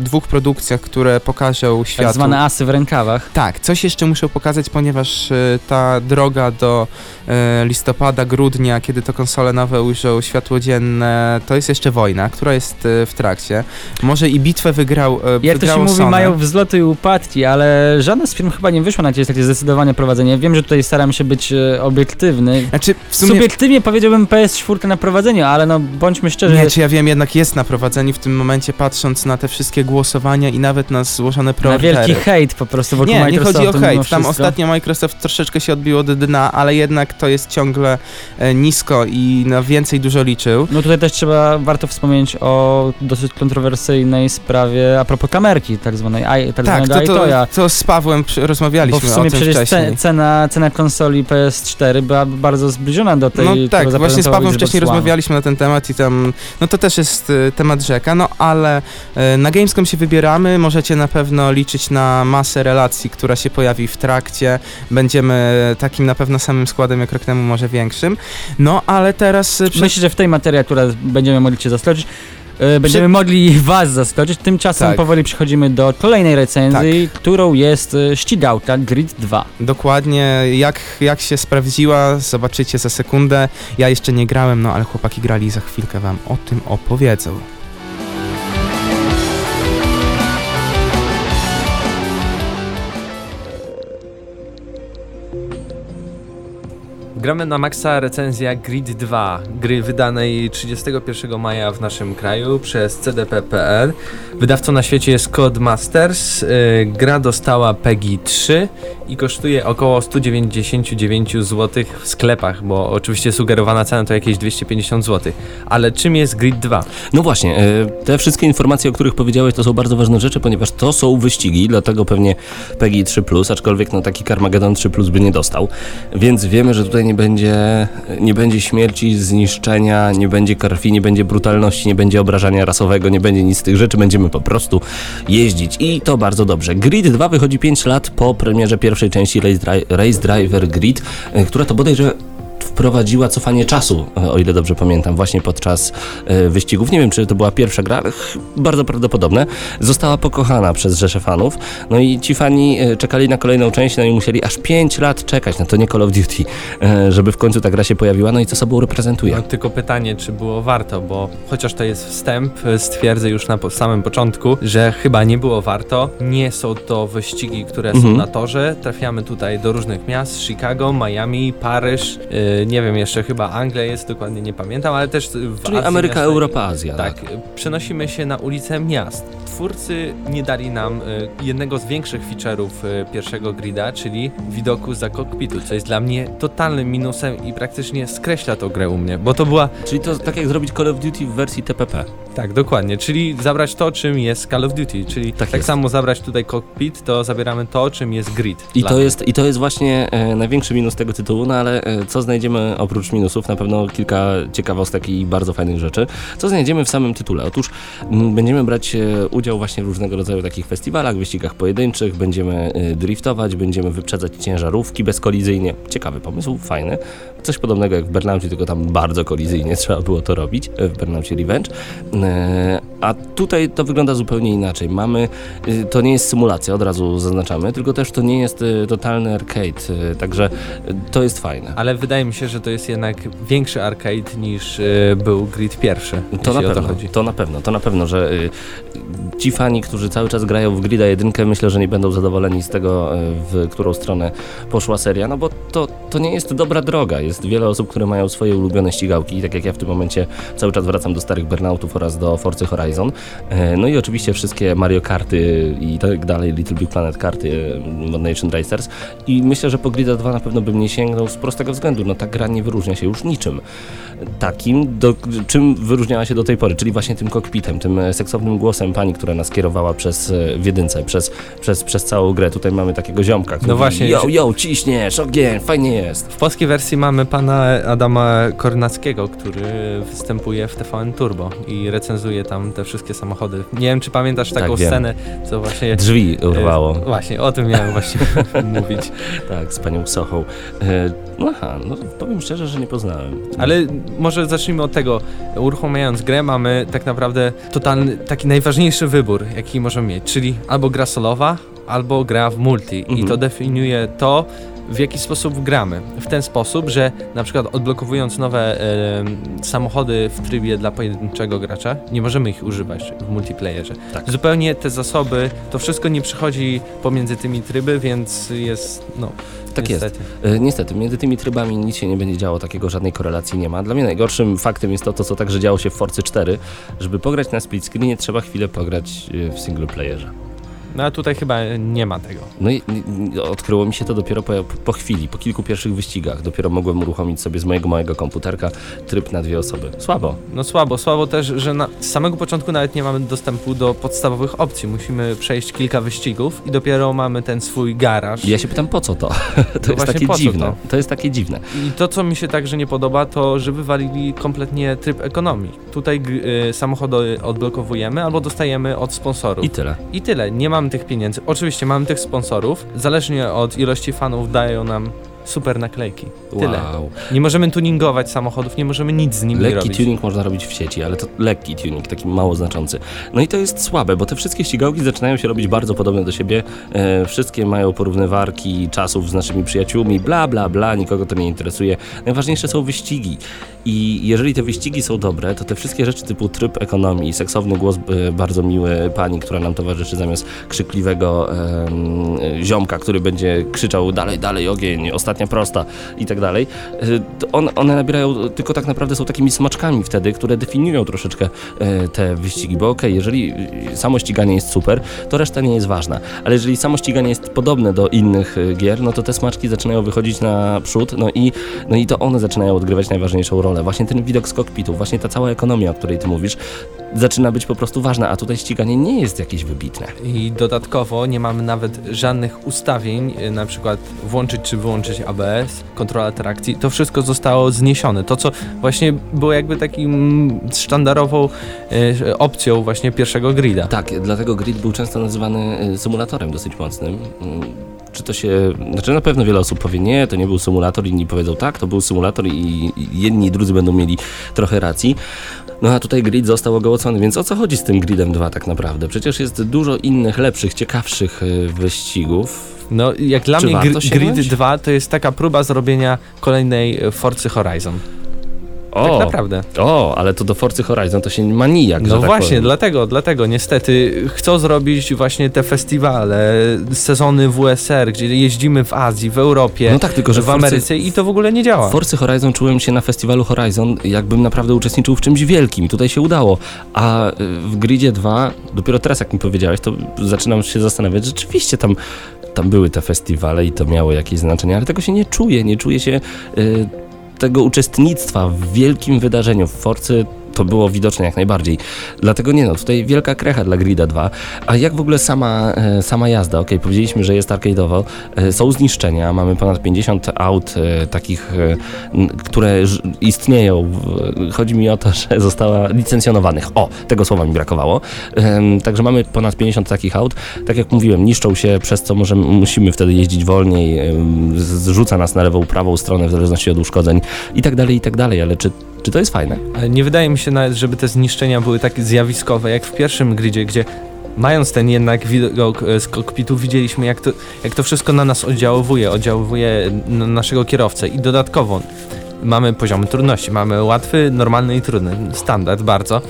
dwóch produkcjach, które pokażą światu. Tak zwane asy w rękawach. Tak, coś jeszcze muszę pokazać, ponieważ e, ta droga do e, listopada, grudnia, kiedy to konsole nowe ujrzą światło dzienne, to jest jeszcze wojna, która jest e, w trakcie. Może i bitwę wygrał e, Jak to się mówi, Sony. mają wzloty i upadki, ale żadne z firm chyba nie wyszło na jakieś takie zdecydowane prowadzenie. Wiem, że tutaj staram się być e, obiektywny. Znaczy, w sumie... Subiektywnie powiedziałbym PS4 na prowadzeniu, ale no bądźmy szczerzy, Nie, czy ja wiem, jednak jest na prowadzeniu w tym momencie, patrząc na te wszystkie głosowania i nawet na złożone na preordery. wielki hejt po prostu wokół Nie, nie chodzi o hejt. Tam ostatnio Microsoft troszeczkę się odbiło do dna, ale jednak to jest ciągle e, nisko i na więcej dużo liczył. No tutaj też trzeba, warto wspomnieć o dosyć kontrowersyjnej sprawie a propos kamerki, tak zwanej, tak Tak, to, to, to z Pawłem przy- Bo rozmawialiśmy w sumie przecież wcześniej. ce, cena, cena konsoli PS4 była bardzo zbliżona do tej, No tak, właśnie z Pawłem wcześniej rozmawialiśmy na ten temat i tam, no to też jest e, temat rzeka, no ale e, na Gamescom się wybieramy, możecie na pewno liczyć na masę relacji, która się pojawi w trakcie, będziemy takim na pewno samym składem jak rok temu, może większym, no ale teraz... Myślę, że w tej materii akurat będziemy mogli Cię zaskoczyć. E, Będziemy mogli Was zaskoczyć. Tymczasem Tak. powoli przechodzimy do kolejnej recenzji, którą jest e, ścigałka Grid 2. Dokładnie, jak, jak się sprawdziła, zobaczycie za sekundę. Ja jeszcze nie grałem, no ale chłopaki grali i za chwilkę wam o tym opowiedzą. Gramy na Maxa recenzja Grid 2, gry wydanej 31 maja w naszym kraju przez CDP.pl. Wydawcą na świecie jest Codemasters. Yy, gra dostała PEGI 3 i kosztuje około 199 zł w sklepach, bo oczywiście sugerowana cena to jakieś 250 zł. Ale czym jest Grid 2? No właśnie, e, te wszystkie informacje, o których powiedziałeś, to są bardzo ważne rzeczy, ponieważ to są wyścigi, dlatego pewnie PEGI 3+, aczkolwiek no taki Carmageddon 3+, by nie dostał. Więc wiemy, że tutaj nie będzie, nie będzie śmierci, zniszczenia, nie będzie krwi, nie będzie brutalności, nie będzie obrażania rasowego, nie będzie nic z tych rzeczy, będziemy po prostu jeździć i to bardzo dobrze. Grid 2 wychodzi 5 lat po premierze pierwszej części Race Driver Grid, e, która to bodajże wprowadziła cofanie czasu, e, o ile dobrze pamiętam, właśnie podczas e, wyścigów. Nie wiem, czy to była pierwsza gra, ale bardzo prawdopodobne. Została pokochana przez rzesze fanów. No i ci fani e, czekali na kolejną część, no i musieli aż 5 lat czekać, no to nie Call of Duty, żeby w końcu ta gra się pojawiła. No i co sobą reprezentuje? No, tylko pytanie, czy było warto, bo chociaż to jest wstęp, stwierdzę już na samym początku, że chyba nie było warto. Nie są to wyścigi, które są Mhm. na torze. Trafiamy tutaj do różnych miast: Chicago, Miami, Paryż, y, nie wiem, jeszcze chyba Anglia jest, dokładnie nie pamiętam, ale też w Czyli Azji Ameryka, miasta- Europa, Azja. Tak, y, przenosimy się na ulicę miast. Twórcy nie dali nam y, jednego z większych feature'ów y, pierwszego grida, czyli widoku za kokpitu, co jest dla mnie totalnym minusem i praktycznie skreśla tą grę u mnie, bo to była Czyli to tak jak zrobić Call of Duty w wersji TPP. tak, dokładnie. Czyli zabrać to, czym jest Call of Duty. Czyli Tak tak, samo zabrać tutaj cockpit, to zabieramy to, czym jest grid. I to, jest, I to jest właśnie e, największy minus tego tytułu, no ale e, co znajdziemy oprócz minusów? Na pewno kilka ciekawostek i bardzo fajnych rzeczy. Co znajdziemy w samym tytule? Otóż będziemy brać e, udział właśnie w różnego rodzaju takich festiwalach, wyścigach pojedynczych, będziemy e, driftować, będziemy wyprzedzać ciężarówki bezkolizyjnie. Ciekawy pomysł, fajny. Coś podobnego jak w Burnoutie, tylko tam bardzo kolizyjnie trzeba było to robić e, w Burnoutie Revenge. A tutaj to wygląda zupełnie inaczej. Mamy, to nie jest symulacja, od razu zaznaczamy, tylko też to nie jest totalny arcade, także to jest fajne. Ale wydaje mi się, że to jest jednak większy arcade niż y, był grid pierwszy. To na pewno, to chodzi. to na pewno, to na pewno, że y, ci fani, którzy cały czas grają w Grida 1, myślę, że nie będą zadowoleni z tego, y, w którą stronę poszła seria, no bo to, to nie jest dobra droga. Jest wiele osób, które mają swoje ulubione ścigałki, tak jak ja w tym momencie cały czas wracam do starych Burnoutów oraz do Forcy Horizon. E, No i oczywiście wszystkie Mario Karty i tak dalej, Little Big Planet karty, Mod Nation Racers. I myślę, że po Grida 2 na pewno bym nie sięgnął z prostego względu. No ta gra nie wyróżnia się już niczym takim, do, czym wyróżniała się do tej pory, czyli właśnie tym kokpitem, tym e, seksownym głosem pani, która nas kierowała przez e, w jedynce, przez, przez, przez całą grę. Tutaj mamy takiego ziomka, który No właśnie, yo, yo, ciśniesz, ogień, fajnie jest. W polskiej wersji mamy pana Adama Kornackiego, który występuje w TVN Turbo i recenzuje tam te wszystkie samochody. Nie wiem, czy pamiętasz Tak, taką wiem. scenę, co właśnie... Drzwi urwało. E, Właśnie, o tym miałem właśnie mówić. Tak, z panią Sochą. E, no aha, no powiem szczerze, że nie poznałem. Ale może zacznijmy od tego. Uruchamiając grę mamy tak naprawdę totalny, taki najważniejszy wybór, jaki możemy mieć, czyli albo gra solowa, albo gra w multi. I Mhm. to definiuje to, w jaki sposób gramy. W ten sposób, że na przykład odblokowując nowe e, samochody w trybie dla pojedynczego gracza, nie możemy ich używać w multiplayerze. Tak. Zupełnie te zasoby, to wszystko nie przychodzi pomiędzy tymi tryby, więc jest, no, Tak jest. niestety. E, Niestety, między tymi trybami nic się nie będzie działo, takiego żadnej korelacji nie ma. Dla mnie najgorszym faktem jest to, to co także działo się w Forcy 4. Żeby pograć na split screenie, trzeba chwilę pograć e, w single playerze. No a tutaj chyba nie ma tego. No i odkryło mi się to dopiero po, po chwili, po kilku pierwszych wyścigach. Dopiero mogłem uruchomić sobie z mojego małego komputerka tryb na dwie osoby. Słabo. No słabo, słabo też, że na, z samego początku nawet nie mamy dostępu do podstawowych opcji. Musimy przejść kilka wyścigów i dopiero mamy ten swój garaż. I ja się pytam, po co to? To jest właśnie takie dziwne. to? To jest takie dziwne. I to, co mi się także nie podoba, to że wywalili kompletnie tryb ekonomii. Tutaj y, samochody odblokowujemy albo dostajemy od sponsorów. I tyle. I tyle, nie mamy tych pieniędzy. Oczywiście mamy tych sponsorów, zależnie od ilości fanów dają nam super naklejki. Tyle. Wow. Nie możemy tuningować samochodów, nie możemy nic z nimi Lekki robić. tuning można robić w sieci, ale to lekki tuning, taki mało znaczący. No i to jest słabe, bo te wszystkie ścigałki zaczynają się robić bardzo podobne do siebie. E, wszystkie mają porównywarki czasów z naszymi przyjaciółmi, bla, bla, bla, nikogo to nie interesuje. Najważniejsze są wyścigi. I jeżeli te wyścigi są dobre, to te wszystkie rzeczy typu tryb ekonomii, seksowny głos e, bardzo miły pani, która nam towarzyszy zamiast krzykliwego ziomka, który będzie krzyczał dalej, dalej, ogień, ostatnia prosta i tak dalej, to one, nabierają, tylko tak naprawdę są takimi smaczkami wtedy, które definiują troszeczkę e, te wyścigi, bo okej, jeżeli e, samo ściganie jest super, to reszta nie jest ważna, ale jeżeli samo ściganie jest podobne do innych e, gier, no to te smaczki zaczynają wychodzić na przód, no i, no i to one zaczynają odgrywać najważniejszą rolę. Właśnie ten widok z kokpitu, właśnie ta cała ekonomia, o której ty mówisz, zaczyna być po prostu ważna, a tutaj ściganie nie jest jakieś wybitne. I dodatkowo nie mamy nawet żadnych ustawień, y, na przykład włączyć czy wyłączyć ABS, kontrola trakcji. To wszystko zostało zniesione. To, co właśnie było jakby takim sztandarową y, opcją właśnie pierwszego grida. Tak, dlatego grid był często nazywany y, symulatorem dosyć mocnym. Czy to się. Znaczy na pewno wiele osób powie nie, to nie był symulator, inni powiedzą tak, to był symulator i jedni i drudzy będą mieli trochę racji. No a tutaj grid został ogołocony, więc o co chodzi z tym gridem 2 tak naprawdę? Przecież jest dużo innych, lepszych, ciekawszych y, wyścigów. No, jak dla Czy mnie gr-? Grid 2 to jest taka próba zrobienia kolejnej y, Forcy Horizon. O, Tak naprawdę. o, ale to do Forcy Horizon to się ma nijak, No tak właśnie, powiem. dlatego, dlatego niestety chcą zrobić właśnie te festiwale, sezony WSR, gdzie jeździmy w Azji, w Europie, No tak, tylko że w Forcy- Ameryce i to w ogóle nie działa. W Forcy Horizon czułem się na festiwalu Horizon, jakbym naprawdę uczestniczył w czymś wielkim. Tutaj się udało. A y, w Gridzie 2, dopiero teraz jak mi powiedziałeś, to zaczynam się zastanawiać, rzeczywiście tam, tam były te festiwale i to miało jakieś znaczenie, ale tego się nie czuję. Nie czuję się y, tego uczestnictwa w wielkim wydarzeniu. W Forcy to było widoczne jak najbardziej. Dlatego nie no, tutaj wielka krecha dla Grida 2. A jak w ogóle sama, e, sama jazda? Okej, powiedzieliśmy, że jest arcade'owo. E, Są zniszczenia, mamy ponad 50 aut e, takich, które istnieją. Chodzi mi o to, że została licencjonowanych. O, tego słowa mi brakowało. Także mamy ponad 50 takich aut. Tak jak mówiłem, niszczą się, przez co możemy, musimy wtedy jeździć wolniej, zrzuca nas na lewą, prawą stronę w zależności od uszkodzeń i tak dalej, i tak dalej. Ale czy, czy to jest fajne? Nie wydaje mi się nawet, żeby te zniszczenia były tak zjawiskowe jak w pierwszym gridzie, gdzie mając ten jednak widok e, z kokpitu widzieliśmy jak to, jak to wszystko na nas oddziaływuje, oddziaływuje na naszego kierowcę i dodatkowo mamy poziomy trudności, mamy łatwy, normalny i trudny, standard bardzo.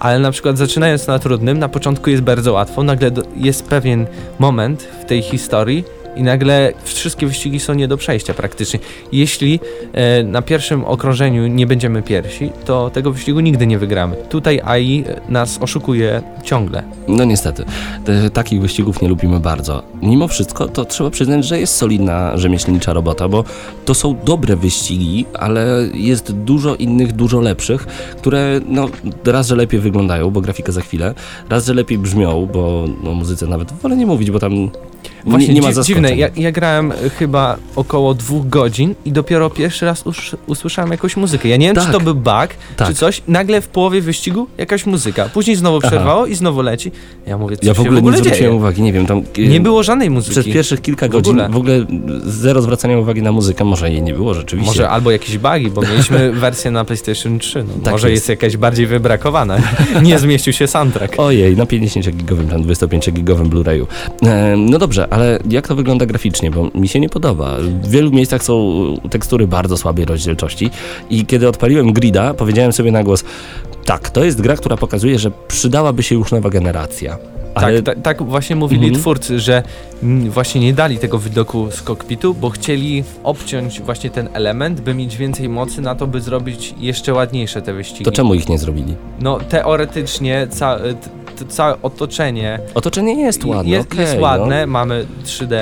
Ale na przykład zaczynając na trudnym, na początku jest bardzo łatwo, nagle jest pewien moment w tej historii i nagle wszystkie wyścigi są nie do przejścia praktycznie. Jeśli e, na pierwszym okrążeniu nie będziemy pierwsi, to tego wyścigu nigdy nie wygramy. Tutaj AI nas oszukuje ciągle. No niestety, te, takich wyścigów nie lubimy bardzo. Mimo wszystko to trzeba przyznać, że jest solidna rzemieślnicza robota, bo to są dobre wyścigi, ale jest dużo innych, dużo lepszych, które no raz, że lepiej wyglądają, bo grafika za chwilę, raz, że lepiej brzmią, bo no, muzyce nawet wolę nie mówić, bo tam Właśnie nie, nie ma zaskoczeń. dziwne, ja, ja grałem y, chyba około dwóch godzin i dopiero pierwszy raz us usłyszałem jakąś muzykę. Ja nie wiem, Tak. czy to był bug, Tak. czy coś. Nagle w połowie wyścigu jakaś muzyka. Później znowu Aha. przerwało i znowu leci. Ja mówię, co Ja w się ogóle, w ogóle nie zwróciłem dzieje? uwagi, nie wiem, tam... e, Nie było żadnej muzyki. Przez pierwszych kilka godzin w ogóle zero zwracania uwagi na muzykę. Może jej nie było rzeczywiście. Może albo jakieś bugi, bo mieliśmy wersję na PlayStation 3. No, Tak może jest. jest. jakaś bardziej wybrakowana. nie zmieścił się soundtrack. Ojej, na 50-gigowym, tam 25-gigowym Blu-rayu. E, no dobrze, ale jak to wygląda graficznie? Bo mi się nie podoba. W wielu miejscach są tekstury bardzo słabej rozdzielczości i kiedy odpaliłem Grida, powiedziałem sobie na głos, tak, to jest gra, która pokazuje, że przydałaby się już nowa generacja. Ale Tak, ta, tak właśnie mówili Mhm. twórcy, że właśnie nie dali tego widoku z kokpitu, bo chcieli obciąć właśnie ten element, by mieć więcej mocy na to, by zrobić jeszcze ładniejsze te wyścigi. to czemu ich nie zrobili? No teoretycznie ca, t, t, całe otoczenie Otoczenie jest ładne, jest, okej, jest no. ładne, mamy 3D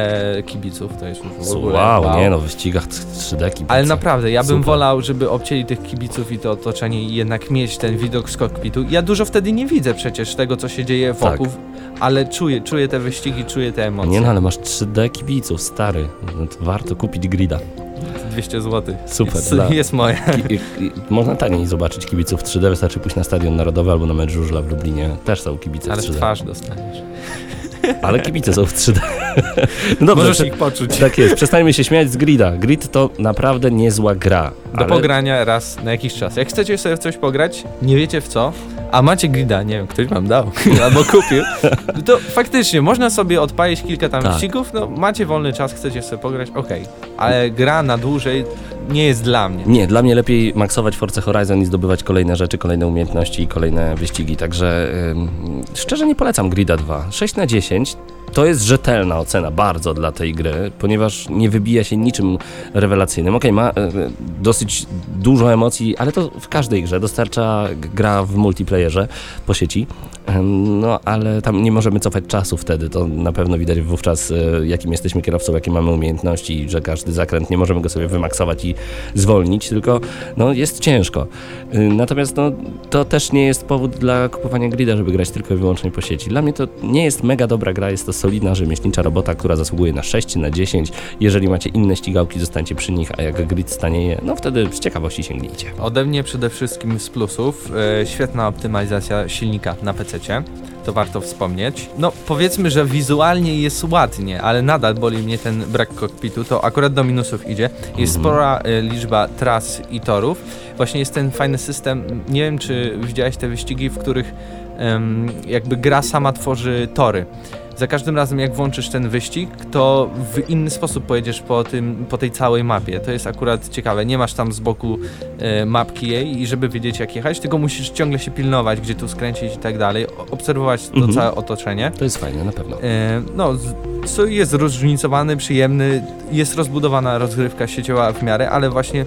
kibiców, to jest w ogóle Wow, nie no, w wyścigach 3D kibice. Ale naprawdę, ja bym Super. wolał, żeby obcięli tych kibiców i to otoczenie i jednak mieć ten widok z kokpitu. Ja dużo wtedy nie widzę przecież tego, co się dzieje wokół, ale czuję, czuję te wyścigi, czuję te emocje. Nie no, ale masz 3D kibiców, stary. No to warto kupić Grida. 200 zł. Super, Jest, dla- jest moje. Ki- można taniej zobaczyć kibiców 3D, wystarczy pójść na Stadion Narodowy albo na mecz żużla w Lublinie. Też są kibice Ale w w 3D. twarz dostaniesz. Ale kibice są w 3D. No dobrze, Możesz ich poczuć. tak jest. Przestańmy się śmiać z Grida. Grid to naprawdę niezła gra. Do ale- pogrania raz na jakiś czas. Jak chcecie sobie w coś pograć, nie wiecie w co, a macie grida, nie wiem, ktoś wam dał albo kupił, to faktycznie można sobie odpalić kilka tam Tak. wyścigów, no macie wolny czas, chcecie sobie pograć, okej. Ale gra na dłużej nie jest dla mnie. Nie, dla mnie lepiej maksować Forza Horizon i zdobywać kolejne rzeczy, kolejne umiejętności i kolejne wyścigi. Także ym, szczerze nie polecam Grida 2. 6 na 10 to jest rzetelna ocena bardzo dla tej gry, ponieważ nie wybija się niczym rewelacyjnym. Okej, ma y, dosyć dużo emocji, ale to w każdej grze dostarcza gra w multiplayerze po sieci. No, ale tam nie możemy cofać czasu wtedy. To na pewno widać wówczas, y, jakim jesteśmy kierowcą, jakie mamy umiejętności, że każdy zakręt nie możemy go sobie wymaksować i zwolnić, tylko no, jest ciężko. Y, Natomiast no, to też nie jest powód dla kupowania grida, żeby grać tylko i wyłącznie po sieci. Dla mnie to nie jest mega dobra gra, jest to solidna, rzemieślnicza robota, która zasługuje na 6, na 10. Jeżeli macie inne ścigałki, zostańcie przy nich, a jak grid stanieje, no wtedy z ciekawości sięgnijcie. Ode mnie przede wszystkim z plusów e, świetna optymalizacja silnika na PC. To warto wspomnieć. No, powiedzmy, że wizualnie jest ładnie, ale nadal boli mnie ten brak kokpitu. To akurat do minusów idzie. Jest Mhm. spora e, liczba tras i torów. Właśnie jest ten fajny system. Nie wiem, czy widziałeś te wyścigi, w których jakby gra sama tworzy tory. Za każdym razem, jak włączysz ten wyścig, to w inny sposób pojedziesz po, tym, po tej całej mapie. To jest akurat ciekawe. Nie masz tam z boku e, mapki jej i żeby wiedzieć jak jechać, tylko musisz ciągle się pilnować, gdzie tu skręcić i tak dalej, obserwować to Mhm. całe otoczenie. To jest fajne, na pewno. E, no, co jest zróżnicowany, przyjemny, jest rozbudowana rozgrywka sieciowa w miarę, ale właśnie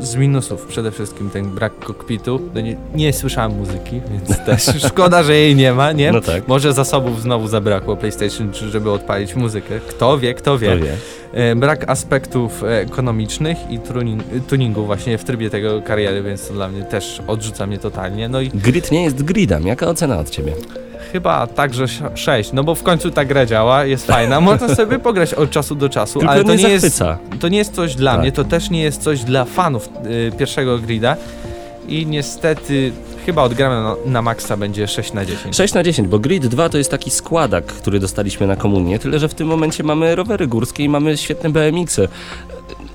z minusów przede wszystkim ten brak kokpitu. No nie, nie słyszałem muzyki, więc też szkoda, że jej nie ma, nie? No tak, Może zasobów znowu zabrakło PlayStation 3, żeby odpalić muzykę. Kto wie, kto wie. to wie. E, Brak aspektów ekonomicznych i tuning, tuningu właśnie w trybie tego kariery, więc to dla mnie też odrzuca mnie totalnie. No i Grid nie jest gridem. Jaka ocena od ciebie? chyba także 6, no bo w końcu ta gra działa, jest fajna, można sobie pograć od czasu do czasu, Tylko ale to nie nie, jest, to nie jest coś dla Tak. mnie, to też nie jest coś dla fanów y, pierwszego grida i niestety chyba odgramy na, na maksa będzie 6 na 10. 6 na 10, bo Grid 2 to jest taki składak, który dostaliśmy na komunię, tyle że w tym momencie mamy rowery górskie i mamy świetne BMX-y.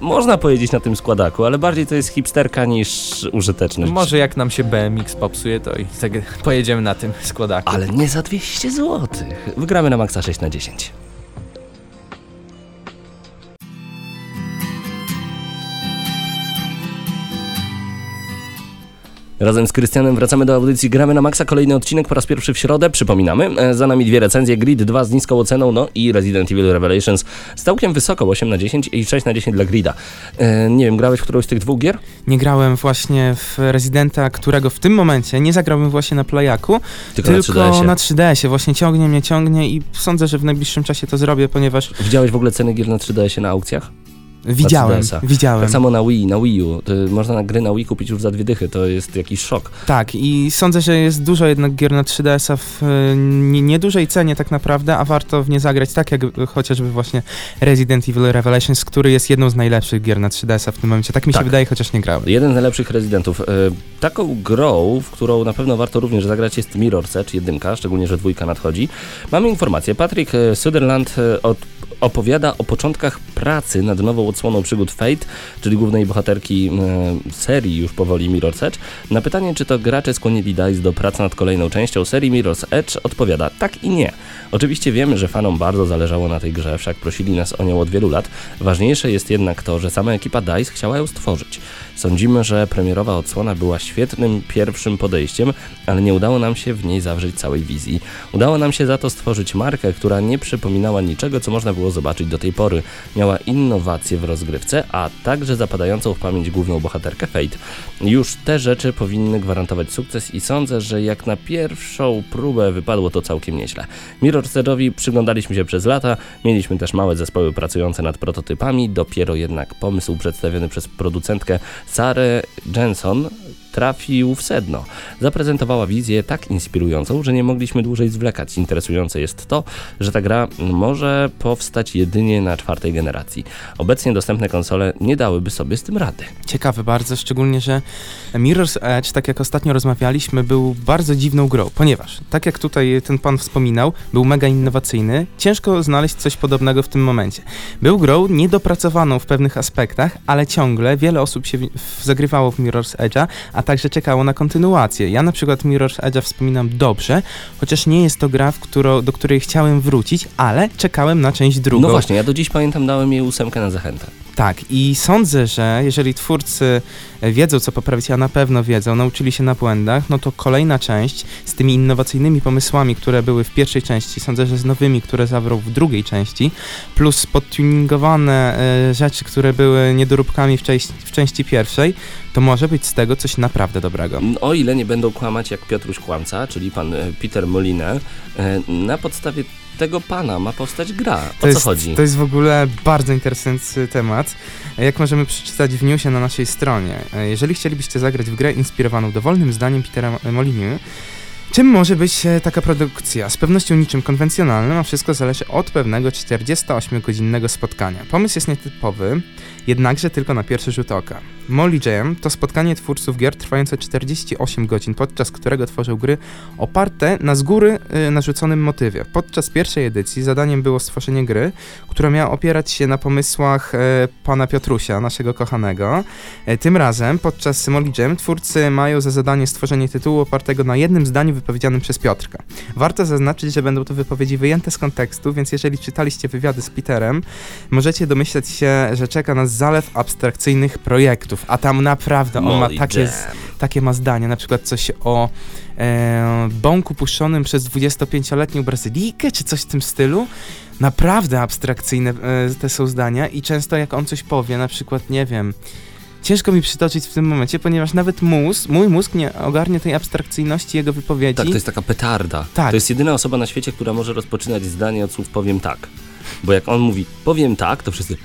Można pojeździć na tym składaku, ale bardziej to jest hipsterka niż użyteczność. Może jak nam się BMX popsuje, to i tak pojedziemy na tym składaku. Ale nie za 200 zł. Wygramy na maksa 6 na 10. Razem z Krystianem wracamy do audycji Gramy na Maxa. Kolejny odcinek po raz pierwszy w środę. Przypominamy, e, za nami dwie recenzje. Grid 2 z niską oceną, no i Resident Evil Revelations z całkiem wysoko, 8 na 10 i 6 na 10 dla Grida. E, nie wiem, grałeś w którąś z tych dwóch gier? Nie grałem właśnie w Residenta, którego w tym momencie nie zagrałbym właśnie na Playaku, Tylko, tylko na 3DS-ie. na 3DS-ie. Właśnie ciągnie mnie, ciągnie i sądzę, że w najbliższym czasie to zrobię, ponieważ Widziałeś w ogóle ceny gier na 3DS-ie na aukcjach? Widziałem, 3DS-a. widziałem. Tak samo na Wii, na Wii U. Można na gry na Wii kupić już za dwie dychy, to jest jakiś szok. Tak, i sądzę, że jest dużo jednak gier na 3DS-a w e, nie- niedużej cenie tak naprawdę, a warto w nie zagrać, tak jak chociażby właśnie Resident Evil Revelations, który jest jedną z najlepszych gier na 3DS-a w tym momencie. Tak mi się Tak. wydaje, chociaż nie grałem. Jeden z najlepszych rezydentów. E, Taką grą, w którą na pewno warto również zagrać jest Mirror's Edge, jedynka, szczególnie, że dwójka nadchodzi. Mamy informację. Patrick e, Sutherland od, opowiada o początkach pracy nad nową odsłoną przygód Fate, czyli głównej bohaterki e, serii już powoli Mirror's Edge. Na pytanie, czy to gracze skłonili DICE do pracy nad kolejną częścią serii Mirror's Edge, odpowiada tak i nie. Oczywiście wiemy, że fanom bardzo zależało na tej grze, wszak prosili nas o nią od wielu lat. Ważniejsze jest jednak to, że sama ekipa DICE chciała ją stworzyć. Sądzimy, że premierowa odsłona była świetnym pierwszym podejściem, ale nie udało nam się w niej zawrzeć całej wizji. Udało nam się za to stworzyć markę, która nie przypominała niczego, co można było zobaczyć do tej pory. Miała innowacje w rozgrywce, a także zapadającą w pamięć główną bohaterkę Fate. Już te rzeczy powinny gwarantować sukces i sądzę, że jak na pierwszą próbę wypadło to całkiem nieźle. Edge'owi przyglądaliśmy się przez lata, mieliśmy też małe zespoły pracujące nad prototypami, dopiero jednak pomysł przedstawiony przez producentkę Sarę Jenson trafił w sedno. Zaprezentowała wizję tak inspirującą, że nie mogliśmy dłużej zwlekać. Interesujące jest to, że ta gra może powstać jedynie na czwartej generacji. Obecnie dostępne konsole nie dałyby sobie z tym rady. Ciekawe bardzo, szczególnie, że Mirror's Edge, tak jak ostatnio rozmawialiśmy, był bardzo dziwną grą, ponieważ, tak jak tutaj ten pan wspominał, był mega innowacyjny, ciężko znaleźć coś podobnego w tym momencie. Był grą niedopracowaną w pewnych aspektach, ale ciągle wiele osób się w, zagrywało w Mirror's Edge'a, a także czekało na kontynuację. Ja na przykład Mirror's Edge'a wspominam dobrze, chociaż nie jest to gra, którą, do której chciałem wrócić, ale czekałem na część drugą. No właśnie, ja do dziś pamiętam, dałem jej ósemkę na zachętę. Tak, i sądzę, że jeżeli twórcy wiedzą, co poprawić, a na pewno wiedzą, nauczyli się na błędach, no to kolejna część z tymi innowacyjnymi pomysłami, które były w pierwszej części, sądzę, że z nowymi, które zawrą w drugiej części, plus podtuningowane e, rzeczy, które były niedoróbkami w, części- w części pierwszej, to może być z tego coś naprawdę dobrego. O ile nie będą kłamać jak Piotruś Kłamca, czyli pan e, Peter Molinę, e, na podstawie tego pana ma powstać gra. O To co jest, chodzi? To jest w ogóle bardzo interesujący temat. Jak możemy przeczytać w newsie na naszej stronie. Jeżeli chcielibyście zagrać w grę inspirowaną dowolnym zdaniem Petera Molyneux, czym może być e, taka produkcja? Z pewnością niczym konwencjonalnym, a wszystko zależy od pewnego 48-godzinnego spotkania. Pomysł jest nietypowy, jednakże tylko na pierwszy rzut oka. Molly Jam to spotkanie twórców gier trwające 48 godzin, podczas którego tworzą gry oparte na z góry y, narzuconym motywie. Podczas pierwszej edycji zadaniem było stworzenie gry, która miała opierać się na pomysłach e, pana Piotrusia, naszego kochanego. E, tym razem, podczas Molly Jam, twórcy mają za zadanie stworzenie tytułu opartego na jednym zdaniu wypowiedzianym przez Piotrka. Warto zaznaczyć, że będą to wypowiedzi wyjęte z kontekstu, więc jeżeli czytaliście wywiady z Peterem, możecie domyśleć się, że czeka nas zalew abstrakcyjnych projektów, a tam naprawdę on ma Molly takie, z, takie ma zdania, na przykład coś o e, bąku puszczonym przez 25-letnią Brazylijkę, czy coś w tym stylu. Naprawdę abstrakcyjne e, te są zdania i często jak on coś powie, na przykład, nie wiem, ciężko mi przytoczyć w tym momencie, ponieważ nawet mózg, mój mózg nie ogarnie tej abstrakcyjności jego wypowiedzi. Tak, to jest taka petarda. Tak. To jest jedyna osoba na świecie, która może rozpoczynać zdanie od słów powiem tak. Bo jak on mówi powiem tak, to wszyscy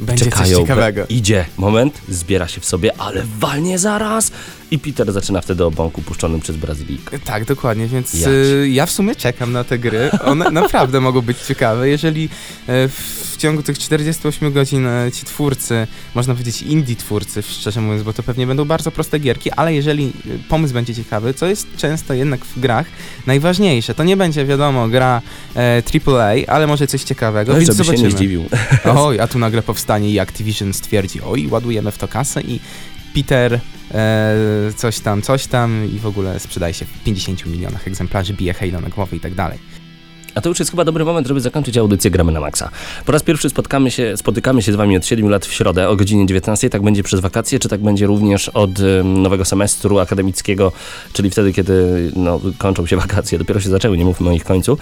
Będzie czekają. coś ciekawego. Idzie, moment, zbiera się w sobie, ale walnie zaraz. I Peter zaczyna wtedy o bąku puszczonym przez Brazylijkę. Tak, dokładnie, więc Jać. y, ja w sumie czekam na te gry. One naprawdę mogą być ciekawe. Jeżeli e, w, ciągu tych 48 godzin e, ci twórcy, można powiedzieć indie twórcy, szczerze mówiąc, bo to pewnie będą bardzo proste gierki, ale jeżeli e, pomysł będzie ciekawy, co jest często jednak w grach najważniejsze, to nie będzie wiadomo gra e, AAA, ale może coś ciekawego, No, więc żeby się zobaczymy. nie zdziwił. Oj, a tu nagle powstanie i Activision stwierdzi, oj, ładujemy w to kasę i Peter e, coś tam, coś tam i w ogóle sprzedaje się w 50 milionach egzemplarzy, bije Halo na głowę i tak dalej. A to już jest chyba dobry moment, żeby zakończyć audycję Gramy na Maxa. Po raz pierwszy spotkamy się, spotykamy się z Wami od 7 lat w środę o godzinie 19. Tak będzie przez wakacje, czy tak będzie również od nowego semestru akademickiego, czyli wtedy, kiedy no, kończą się wakacje, dopiero się zaczęły, nie mówmy o ich końcu.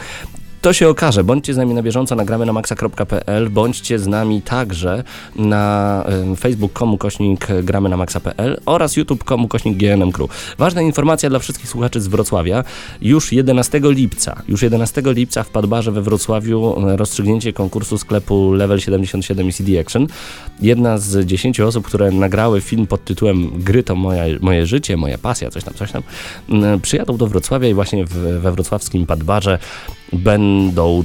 To się okaże. Bądźcie z nami na bieżąco, nagramy na maxa.pl, bądźcie z nami także na facebook.com kośnik gramy na maxa.pl oraz youtube.com kośnik GNM Crew. Ważna informacja dla wszystkich słuchaczy z Wrocławia. Już 11 lipca, już 11 lipca w Padbarze we Wrocławiu rozstrzygnięcie konkursu sklepu Level 77 i CD Action. Jedna z 10 osób, które nagrały film pod tytułem Gry to moja, moje życie, moja pasja, coś tam, coś tam, przyjadą do Wrocławia i właśnie w, we wrocławskim Padbarze będą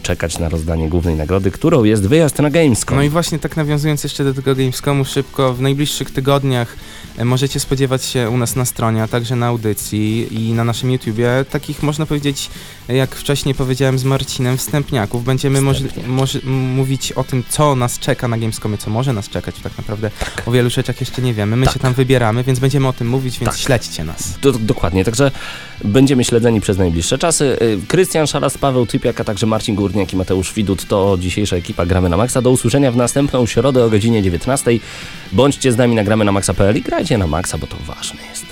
czekać na rozdanie głównej nagrody, którą jest wyjazd na Gamescom. No i właśnie tak nawiązując jeszcze do tego Gamescomu szybko, w najbliższych tygodniach e, możecie spodziewać się u nas na stronie, a także na audycji i na naszym YouTubie takich można powiedzieć, jak wcześniej powiedziałem z Marcinem, wstępniaków. Będziemy moż, moż, mówić o tym, co nas czeka na Gamescomie, co może nas czekać tak naprawdę. O wielu rzeczach jeszcze nie wiemy. My Tak. się tam wybieramy, więc będziemy o tym mówić, więc Tak. śledźcie nas. Do, dokładnie, także będziemy śledzeni przez najbliższe czasy. Y, Krystian Szalas, Paweł Typiak, a także Marcin Górniak i Mateusz Widut to dzisiejsza ekipa Gramy na Maxa. Do usłyszenia w następną środę o godzinie 19. Bądźcie z nami na gramy na maxa.pl i grajcie na Maxa, bo to ważne jest.